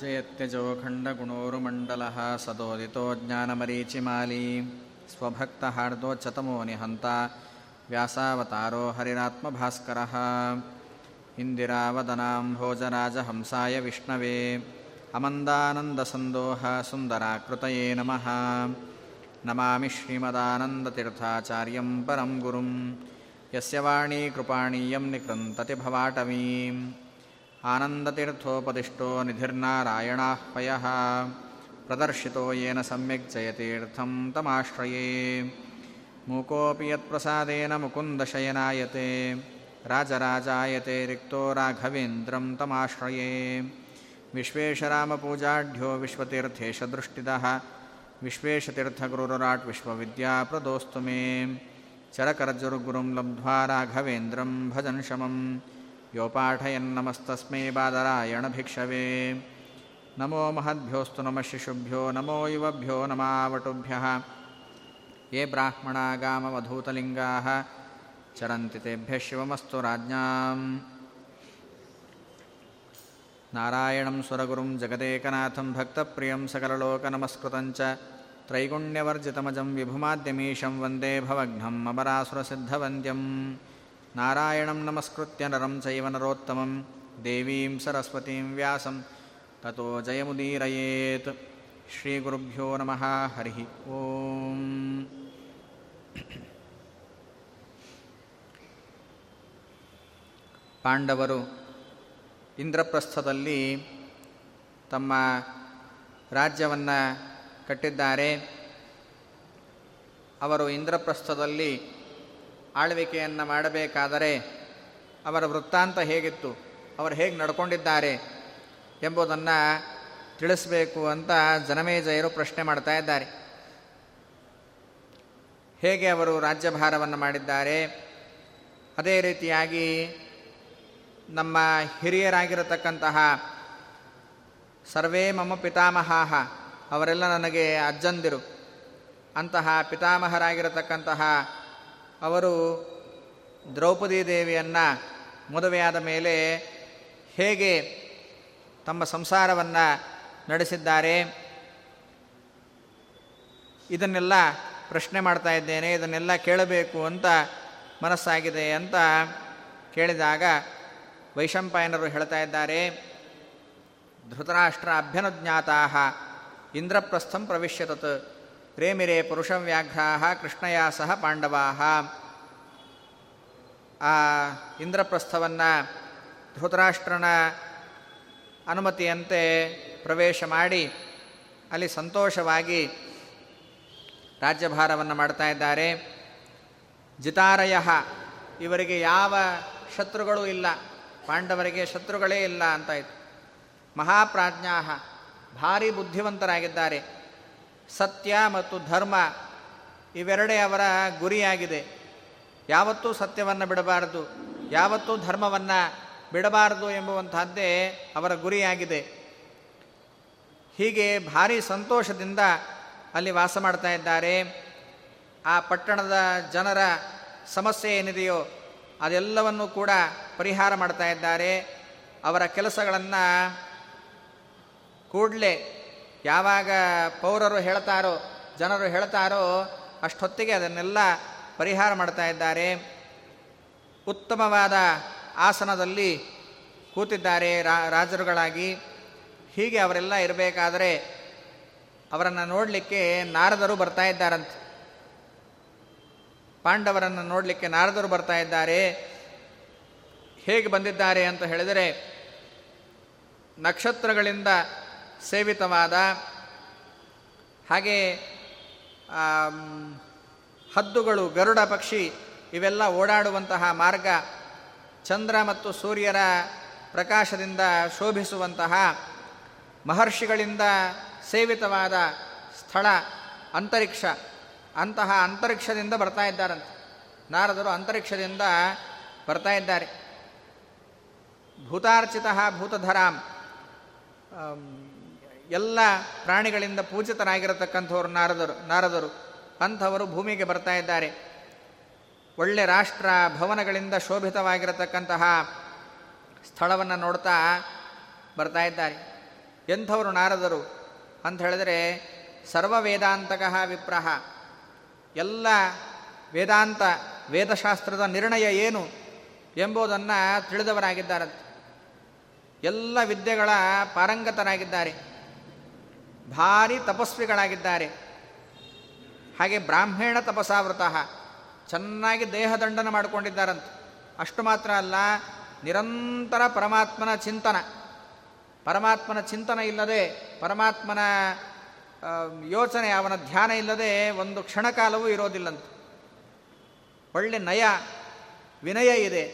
जयत्यजोखण्डगुणोरुमण्डलः सदोदितो ज्ञानमरीचिमाली स्वभक्तहार्दोच्चतमो निहन्ता व्यासावतारो हरिरात्मभास्करः इन्दिरावदनां भोजराजहंसाय विष्णवे अमन्दानन्दसन्दोह सुन्दराकृतये नमः नमामि श्रीमदानन्दतीर्थाचार्यं परं गुरुं यस्य वाणी कृपाणीयं निकृन्तति भवाटवीम् आनन्दतीर्थोपदिष्टो निधिर्नारायणाह्वयः। प्रदर्शितो येन सम्यक् जयतीर्थं तमाश्रये। मूकोऽपि यत्प्रसादेन मुकुन्दशयनायते। राजराजायते रिक्तो राघवेन्द्रं तमाश्रये। विश्वेशरामपूजाढ्यो विश्वतीर्थेशदृष्टिदः विश्वेशतीर्थगुरुराट् विश्वविद्याप्रदोस्तु मे। चरकरजुर्गुरुं लब्ध्वा राघवेन्द्रं भजन् शमम्। यो पाठयन्नमस्तस्मै बादरायणभिक्षवे नमो महद्भ्योऽस्तु नमः शिशुभ्यो नमो युवभ्यो नमावटुभ्यः ये ब्राह्मणा गामवधूतलिङ्गाः चरन्ति तेभ्यः शिवमस्तु राज्ञाम् नारायणं सुरगुरुं जगदेकनाथं भक्तप्रियं सकललोकनमस्कृतं च त्रैगुण्यवर्जितमजं विभुमाद्यमीशं वन्दे भवघ्नम् अमरासुरसिद्धवन्द्यम् नारायणं नमस्कृत्य नरं चैव नरोत्तमं देवीं सरस्वतीं व्यासं ततो जयमुदीरयेत् श्रीगुरुभ्यो नमः हरिः ಓಂ ಪಾಂಡವರು ಇಂದ್ರಪ್ರಸ್ಥದಲ್ಲಿ ತಮ್ಮ ರಾಜ್ಯವನ್ನು ಕಟ್ಟಿದ್ದಾರೆ ಅವರು ಇಂದ್ರಪ್ರಸ್ಥದಲ್ಲಿ ಆಳ್ವಿಕೆಯನ್ನು ಮಾಡಬೇಕಾದರೆ ಅವರ ವೃತ್ತಾಂತ ಹೇಗಿತ್ತು, ಅವರು ಹೇಗೆ ನಡ್ಕೊಂಡಿದ್ದಾರೆ ಎಂಬುದನ್ನು ತಿಳಿಸಬೇಕು ಅಂತ ಜನಮೇಜಯರು ಪ್ರಶ್ನೆ ಮಾಡ್ತಾ ಇದ್ದಾರೆ. ಹೇಗೆ ಅವರು ರಾಜ್ಯಭಾರವನ್ನು ಮಾಡಿದ್ದಾರೆ? ಅದೇ ರೀತಿಯಾಗಿ ನಮ್ಮ ಹಿರಿಯರಾಗಿರತಕ್ಕಂತಹ ಸರ್ವೇ ಮಮ ಪಿತಾಮಹಾಹ ಅವರೆಲ್ಲ ನನಗೆ ಅಜ್ಜಂದಿರು. ಅಂತಹ ಪಿತಾಮಹರಾಗಿರತಕ್ಕಂತಹ ಅವರು ದ್ರೌಪದಿ ದೇವಿಯನ್ನು ಮದುವೆಯಾದ ಮೇಲೆ ಹೇಗೆ ತಮ್ಮ ಸಂಸಾರವನ್ನು ನಡೆಸಿದ್ದಾರೆ ಇದನ್ನೆಲ್ಲ ಪ್ರಶ್ನೆ ಮಾಡ್ತಾ ಇದ್ದೇನೆ, ಇದನ್ನೆಲ್ಲ ಕೇಳಬೇಕು ಅಂತ ಮನಸ್ಸಾಗಿದೆ ಅಂತ ಕೇಳಿದಾಗ ವೈಶಂಪಾಯನರು ಹೇಳ್ತಾ ಇದ್ದಾರೆ, ಧೃತರಾಷ್ಟ್ರ ಅಭ್ಯನುಜ್ಞಾತಾ ಇಂದ್ರಪ್ರಸ್ಥಂ ಪ್ರವಿಶ್ಯತತ್ ಪ್ರೇಮಿರೇ ಪುರುಷವ್ಯಾಘ್ರಾ ಕೃಷ್ಣಯ ಸಹ ಪಾಂಡವಾ ಆ ಇಂದ್ರಪ್ರಸ್ಥವನ್ನು ಧೃತರಾಷ್ಟ್ರನ ಅನುಮತಿಯಂತೆ ಪ್ರವೇಶ ಮಾಡಿ ಅಲ್ಲಿ ಸಂತೋಷವಾಗಿ ರಾಜ್ಯಭಾರವನ್ನು ಮಾಡ್ತಾ ಇದ್ದಾರೆ. ಜಿತಾರಯ, ಇವರಿಗೆ ಯಾವ ಶತ್ರುಗಳು ಇಲ್ಲ, ಪಾಂಡವರಿಗೆ ಶತ್ರುಗಳೇ ಇಲ್ಲ ಅಂತ ಇತ್ತು ಮಹಾಪ್ರಾಜ್ಞಾ ಭಾರಿ ಬುದ್ಧಿವಂತರಾಗಿದ್ದಾರೆ. ಸತ್ಯ ಮತ್ತು ಧರ್ಮ ಇವೆರಡೇ ಅವರ ಗುರಿಯಾಗಿದೆ. ಯಾವತ್ತೂ ಸತ್ಯವನ್ನು ಬಿಡಬಾರದು, ಯಾವತ್ತೂ ಧರ್ಮವನ್ನು ಬಿಡಬಾರದು ಎಂಬುವಂತಹದ್ದೇ ಅವರ ಗುರಿಯಾಗಿದೆ. ಹೀಗೆ ಭಾರಿ ಸಂತೋಷದಿಂದ ಅಲ್ಲಿ ವಾಸ ಮಾಡ್ತಾ ಇದ್ದಾರೆ. ಆ ಪಟ್ಟಣದ ಜನರ ಸಮಸ್ಯೆ ಏನಿದೆಯೋ ಅದೆಲ್ಲವನ್ನು ಕೂಡ ಪರಿಹಾರ ಮಾಡ್ತಾ ಇದ್ದಾರೆ. ಅವರ ಕೆಲಸಗಳನ್ನು ಕೂಡಲೇ ಯಾವಾಗ ಪೌರರು ಹೇಳ್ತಾರೋ, ಜನರು ಹೇಳ್ತಾರೋ, ಅಷ್ಟೊತ್ತಿಗೆ ಅದನ್ನೆಲ್ಲ ಪರಿಹಾರ ಮಾಡ್ತಾ ಇದ್ದಾರೆ. ಉತ್ತಮವಾದ ಆಸನದಲ್ಲಿ ಕೂತಿದ್ದಾರೆ ರಾಜರುಗಳಾಗಿ. ಹೀಗೆ ಅವರೆಲ್ಲ ಇರಬೇಕಾದರೆ ಅವರನ್ನು ನೋಡಲಿಕ್ಕೆ ನಾರದರು ಬರ್ತಾ ಇದ್ದಾರಂತೆ. ಪಾಂಡವರನ್ನು ನೋಡಲಿಕ್ಕೆ ನಾರದರು ಬರ್ತಾ ಇದ್ದಾರೆ. ಹೇಗೆ ಬಂದಿದ್ದಾರೆ ಅಂತ ಹೇಳಿದರೆ, ನಕ್ಷತ್ರಗಳಿಂದ ಸೇವಿತವಾದ ಹಾಗೆ ಹದ್ದುಗಳು, ಗರುಡ ಪಕ್ಷಿ ಇವೆಲ್ಲ ಓಡಾಡುವಂತಹ ಮಾರ್ಗ ಚಂದ್ರ ಮತ್ತು ಸೂರ್ಯರ ಪ್ರಕಾಶದಿಂದ ಶೋಭಿಸುವಂತಹ ಮಹರ್ಷಿಗಳಿಂದ ಸೇವಿತವಾದ ಸ್ಥಳ, ಅಂತರಿಕ್ಷ. ಅಂತಹ ಅಂತರಿಕ್ಷದಿಂದ ಬರ್ತಾ ಇದ್ದಾರಂತೆ. ನಾರದರು ಅಂತರಿಕ್ಷದಿಂದ ಬರ್ತಾ ಇದ್ದಾರೆ. ಭೂತಾರ್ಚಿತ ಭೂತಧರಾಂ ಎಲ್ಲ ಪ್ರಾಣಿಗಳಿಂದ ಪೂಜಿತರಾಗಿರತಕ್ಕಂಥವ್ರು ನಾರದರು ನಾರದರು. ಅಂಥವರು ಭೂಮಿಗೆ ಬರ್ತಾ ಇದ್ದಾರೆ. ಒಳ್ಳೆ ರಾಷ್ಟ್ರ ಭವನಗಳಿಂದ ಶೋಭಿತವಾಗಿರತಕ್ಕಂತಹ ಸ್ಥಳವನ್ನು ನೋಡ್ತಾ ಬರ್ತಾ ಇದ್ದಾರೆ. ಎಂಥವರು ನಾರದರು? ಅಂತ ಹೇಳಿದರೆ ಸರ್ವ ವೇದಾಂತಕಃ ವಿಪ್ರಹ. ಎಲ್ಲ ವೇದಾಂತ, ವೇದಶಾಸ್ತ್ರದ ನಿರ್ಣಯ ಏನು ಎಂಬುದನ್ನು ತಿಳಿದವರಾಗಿದ್ದಾರಂತೆ. ಎಲ್ಲ ವಿದ್ಯೆಗಳ ಪಾರಂಗತರಾಗಿದ್ದಾರೆ. ಭಾರಿ ತಪಸ್ವಿಗಳಾಗಿದ್ದಾರೆ. ಹಾಗೆ ಬ್ರಾಹ್ಮಣ ತಪಸಾವೃತಃ ಚೆನ್ನಾಗಿ ದೇಹದಂಡನ ಮಾಡಿಕೊಂಡಿದ್ದಾರಂತೆ. ಅಷ್ಟು ಮಾತ್ರ ಅಲ್ಲ, ನಿರಂತರ ಪರಮಾತ್ಮನ ಚಿಂತನ. ಪರಮಾತ್ಮನ ಚಿಂತನ ಇಲ್ಲದೆ, ಪರಮಾತ್ಮನ ಯೋಚನೆ, ಅವನ ಧ್ಯಾನ ಇಲ್ಲದೆ ಒಂದು ಕ್ಷಣಕಾಲವೂ ಇರೋದಿಲ್ಲಂತೆ. ಒಳ್ಳೆ ನಯ, ವಿನಯ ಇದೆ.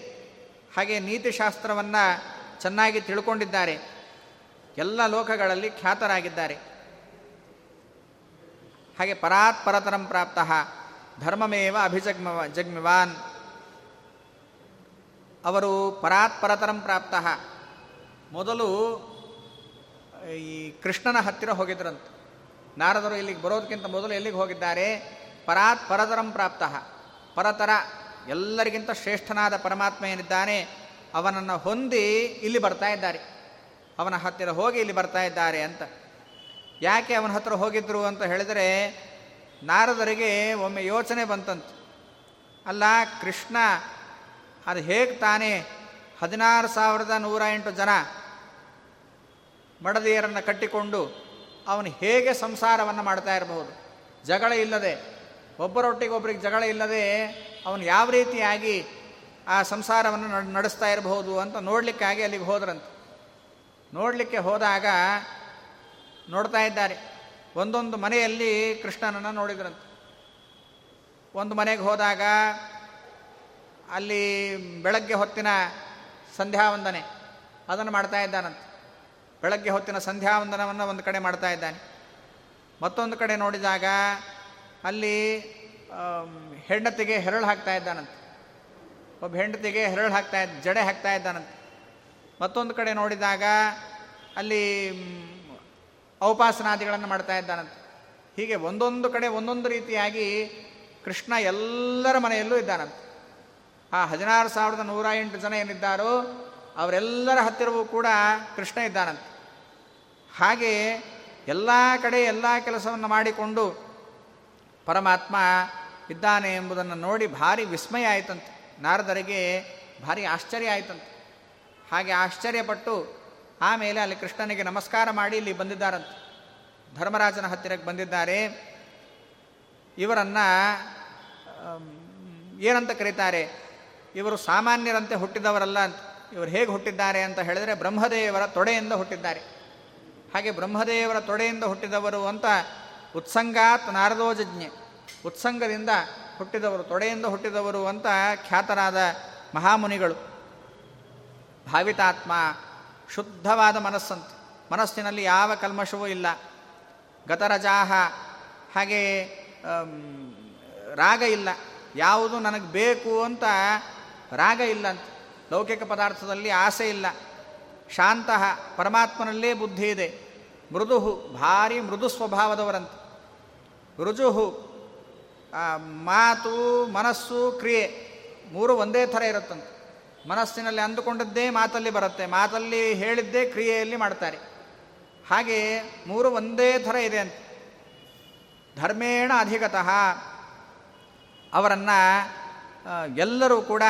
ಹಾಗೆ ನೀತಿಶಾಸ್ತ್ರವನ್ನು ಚೆನ್ನಾಗಿ ತಿಳ್ಕೊಂಡಿದ್ದಾರೆ. ಎಲ್ಲ ಲೋಕಗಳಲ್ಲಿ ಖ್ಯಾತರಾಗಿದ್ದಾರೆ. ಹಾಗೆ ಪರಾತ್ ಪರತರಂ ಪ್ರಾಪ್ತ. ಧರ್ಮಮೇವ ಅಭಿಜಗ್ಮ ಜಗ್ಮಿವಾನ್. ಅವರು ಪರಾತ್ ಪರತರಂ ಪ್ರಾಪ್ತ. ಮೊದಲು ಈ ಕೃಷ್ಣನ ಹತ್ತಿರ ಹೋಗಿದ್ರಂತ. ನಾರದರು ಇಲ್ಲಿಗೆ ಬರೋದಕ್ಕಿಂತ ಮೊದಲು ಎಲ್ಲಿಗೆ ಹೋಗಿದ್ದಾರೆ? ಪರಾತ್ ಪರತರಂ ಪ್ರಾಪ್ತ. ಪರತರ ಎಲ್ಲರಿಗಿಂತ ಶ್ರೇಷ್ಠನಾದ ಪರಮಾತ್ಮ ಏನಿದ್ದಾನೆ? ಅವನನ್ನು ಹೊಂದಿ ಇಲ್ಲಿ ಬರ್ತಾ ಇದ್ದಾರೆ. ಅವನ ಹತ್ತಿರ ಹೋಗಿ ಇಲ್ಲಿ ಬರ್ತಾ ಇದ್ದಾರೆ ಅಂತ. ಯಾಕೆ ಅವನ ಹತ್ರ ಹೋಗಿದ್ರು ಅಂತ ಹೇಳಿದರೆ, ನಾರದರಿಗೆ ಒಮ್ಮೆ ಯೋಚನೆ ಬಂತಂತೆ. ಅಲ್ಲ, ಕೃಷ್ಣ, ಅದು ಹೇಗೆ ತಾನೇ ಹದಿನಾರು ಸಾವಿರದ ನೂರ ಎಂಟು ಜನ ಮಡದಿಯರನ್ನು ಕಟ್ಟಿಕೊಂಡು ಅವನು ಹೇಗೆ ಸಂಸಾರವನ್ನು ಮಾಡ್ತಾ ಇರಬಹುದು? ಜಗಳ ಇಲ್ಲದೆ ಒಬ್ಬರೊಟ್ಟಿಗೆ ಒಬ್ಬರಿಗೆ ಜಗಳ ಇಲ್ಲದೆ ಅವನು ಯಾವ ರೀತಿಯಾಗಿ ಆ ಸಂಸಾರವನ್ನು ನಡೆಸ್ತಾ ಇರಬಹುದು ಅಂತ ನೋಡಲಿಕ್ಕಾಗಿ ಅಲ್ಲಿಗೆ ಹೋದ್ರಂತೆ. ನೋಡಲಿಕ್ಕೆ ಹೋದಾಗ ನೋಡ್ತಾ ಇದ್ದಾರೆ. ಒಂದೊಂದು ಮನೆಯಲ್ಲಿ ಕೃಷ್ಣನನ್ನು ನೋಡಿದ್ರಂತೆ. ಒಂದು ಮನೆಗೆ ಹೋದಾಗ ಅಲ್ಲಿ ಬೆಳಗ್ಗೆ ಹೊತ್ತಿನ ಸಂಧ್ಯಾವಂದನೆ ಅದನ್ನು ಮಾಡ್ತಾ ಇದ್ದಾನಂತೆ. ಬೆಳಗ್ಗೆ ಹೊತ್ತಿನ ಸಂಧ್ಯಾವಂದನವನ್ನು ಒಂದು ಕಡೆ ಮಾಡ್ತಾ ಇದ್ದಾನೆ. ಮತ್ತೊಂದು ಕಡೆ ನೋಡಿದಾಗ ಅಲ್ಲಿ ಹೆಂಡತಿಗೆ ಹೆರಳು ಹಾಕ್ತಾ ಇದ್ದಾನಂತೆ. ಒಬ್ಬ ಹೆಂಡತಿಗೆ ಹೆರಳು ಹಾಕ್ತಾ ಇದ್ದ ಜಡೆ ಹಾಕ್ತಾ ಇದ್ದಾನಂತೆ. ಮತ್ತೊಂದು ಕಡೆ ನೋಡಿದಾಗ ಅಲ್ಲಿ ಔಪಾಸನಾದಿಗಳನ್ನು ಮಾಡ್ತಾ ಇದ್ದಾನಂತೆ. ಹೀಗೆ ಒಂದೊಂದು ಕಡೆ ಒಂದೊಂದು ರೀತಿಯಾಗಿ ಕೃಷ್ಣ ಎಲ್ಲರ ಮನೆಯಲ್ಲೂ ಇದ್ದಾನಂತೆ. ಆ ಹದಿನಾರು ಸಾವಿರದ ನೂರ ಎಂಟು ಜನ ಏನಿದ್ದಾರೋ ಅವರೆಲ್ಲರ ಹತ್ತಿರವೂ ಕೂಡ ಕೃಷ್ಣ ಇದ್ದಾನಂತೆ. ಹಾಗೆ ಎಲ್ಲ ಕಡೆ ಎಲ್ಲ ಕೆಲಸವನ್ನು ಮಾಡಿಕೊಂಡು ಪರಮಾತ್ಮ ಇದ್ದಾನೆ ಎಂಬುದನ್ನು ನೋಡಿ ಭಾರಿ ವಿಸ್ಮಯ ಆಯಿತಂತೆ. ನಾರದರಿಗೆ ಭಾರಿ ಆಶ್ಚರ್ಯ ಆಯಿತಂತೆ. ಹಾಗೆ ಆಶ್ಚರ್ಯಪಟ್ಟು ಆಮೇಲೆ ಅಲ್ಲಿ ಕೃಷ್ಣನಿಗೆ ನಮಸ್ಕಾರ ಮಾಡಿ ಇಲ್ಲಿ ಬಂದಿದ್ದಾರಂತೆ. ಧರ್ಮರಾಜನ ಹತ್ತಿರಕ್ಕೆ ಬಂದಿದ್ದಾರೆ. ಇವರನ್ನು ಏನಂತ ಕರೀತಾರೆ? ಇವರು ಸಾಮಾನ್ಯರಂತೆ ಹುಟ್ಟಿದವರಲ್ಲ ಅಂತ. ಇವರು ಹೇಗೆ ಹುಟ್ಟಿದ್ದಾರೆ ಅಂತ ಹೇಳಿದರೆ ಬ್ರಹ್ಮದೇವರ ತೊಡೆಯಿಂದ ಹುಟ್ಟಿದ್ದಾರೆ. ಹಾಗೆ ಬ್ರಹ್ಮದೇವರ ತೊಡೆಯಿಂದ ಹುಟ್ಟಿದವರು ಅಂತ ಉತ್ಸಂಗಾತ್ ನಾರದೋಜಜ್ಞೆ. ಉತ್ಸಂಗದಿಂದ ಹುಟ್ಟಿದವರು, ತೊಡೆಯಿಂದ ಹುಟ್ಟಿದವರು ಅಂತ ಖ್ಯಾತರಾದ ಮಹಾಮುನಿಗಳು. ಭಾವಿತಾತ್ಮ ಶುದ್ಧವಾದ ಮನಸ್ಸಂತ. ಮನಸ್ಸಿನಲ್ಲಿ ಯಾವ ಕಲ್ಮಶವೂ ಇಲ್ಲ. ಗತರಜಾಹ, ಹಾಗೆ ರಾಗ ಇಲ್ಲ. ಯಾವುದು ನನಗೆ ಬೇಕು ಅಂತ ರಾಗ ಇಲ್ಲ ಅಂತ. ಲೌಕಿಕ ಪದಾರ್ಥದಲ್ಲಿ ಆಸೆ ಇಲ್ಲ. ಶಾಂತಃ, ಪರಮಾತ್ಮನಲ್ಲೇ ಬುದ್ಧಿ ಇದೆ. ಮೃದುಹು, ಭಾರಿ ಮೃದು ಸ್ವಭಾವದವರಂತೆ. ರುಜುಹು ಮಾತು, ಮನಸ್ಸು, ಕ್ರಿಯೆ, ಮೂರು ಒಂದೇ ಥರ ಇರುತ್ತಂತೆ. ಮನಸ್ಸಿನಲ್ಲಿ ಅಂದುಕೊಂಡದ್ದೇ ಮಾತಲ್ಲಿ ಬರುತ್ತೆ. ಮಾತಲ್ಲಿ ಹೇಳಿದ್ದೇ ಕ್ರಿಯೆಯಲ್ಲಿ ಮಾಡ್ತಾರೆ. ಹಾಗೆ ಮೂರು ಒಂದೇ ಥರ ಇದೆ ಅಂತ. ಧರ್ಮೇಣ ಅಧಿಗತಃ. ಅವರನ್ನು ಎಲ್ಲರೂ ಕೂಡ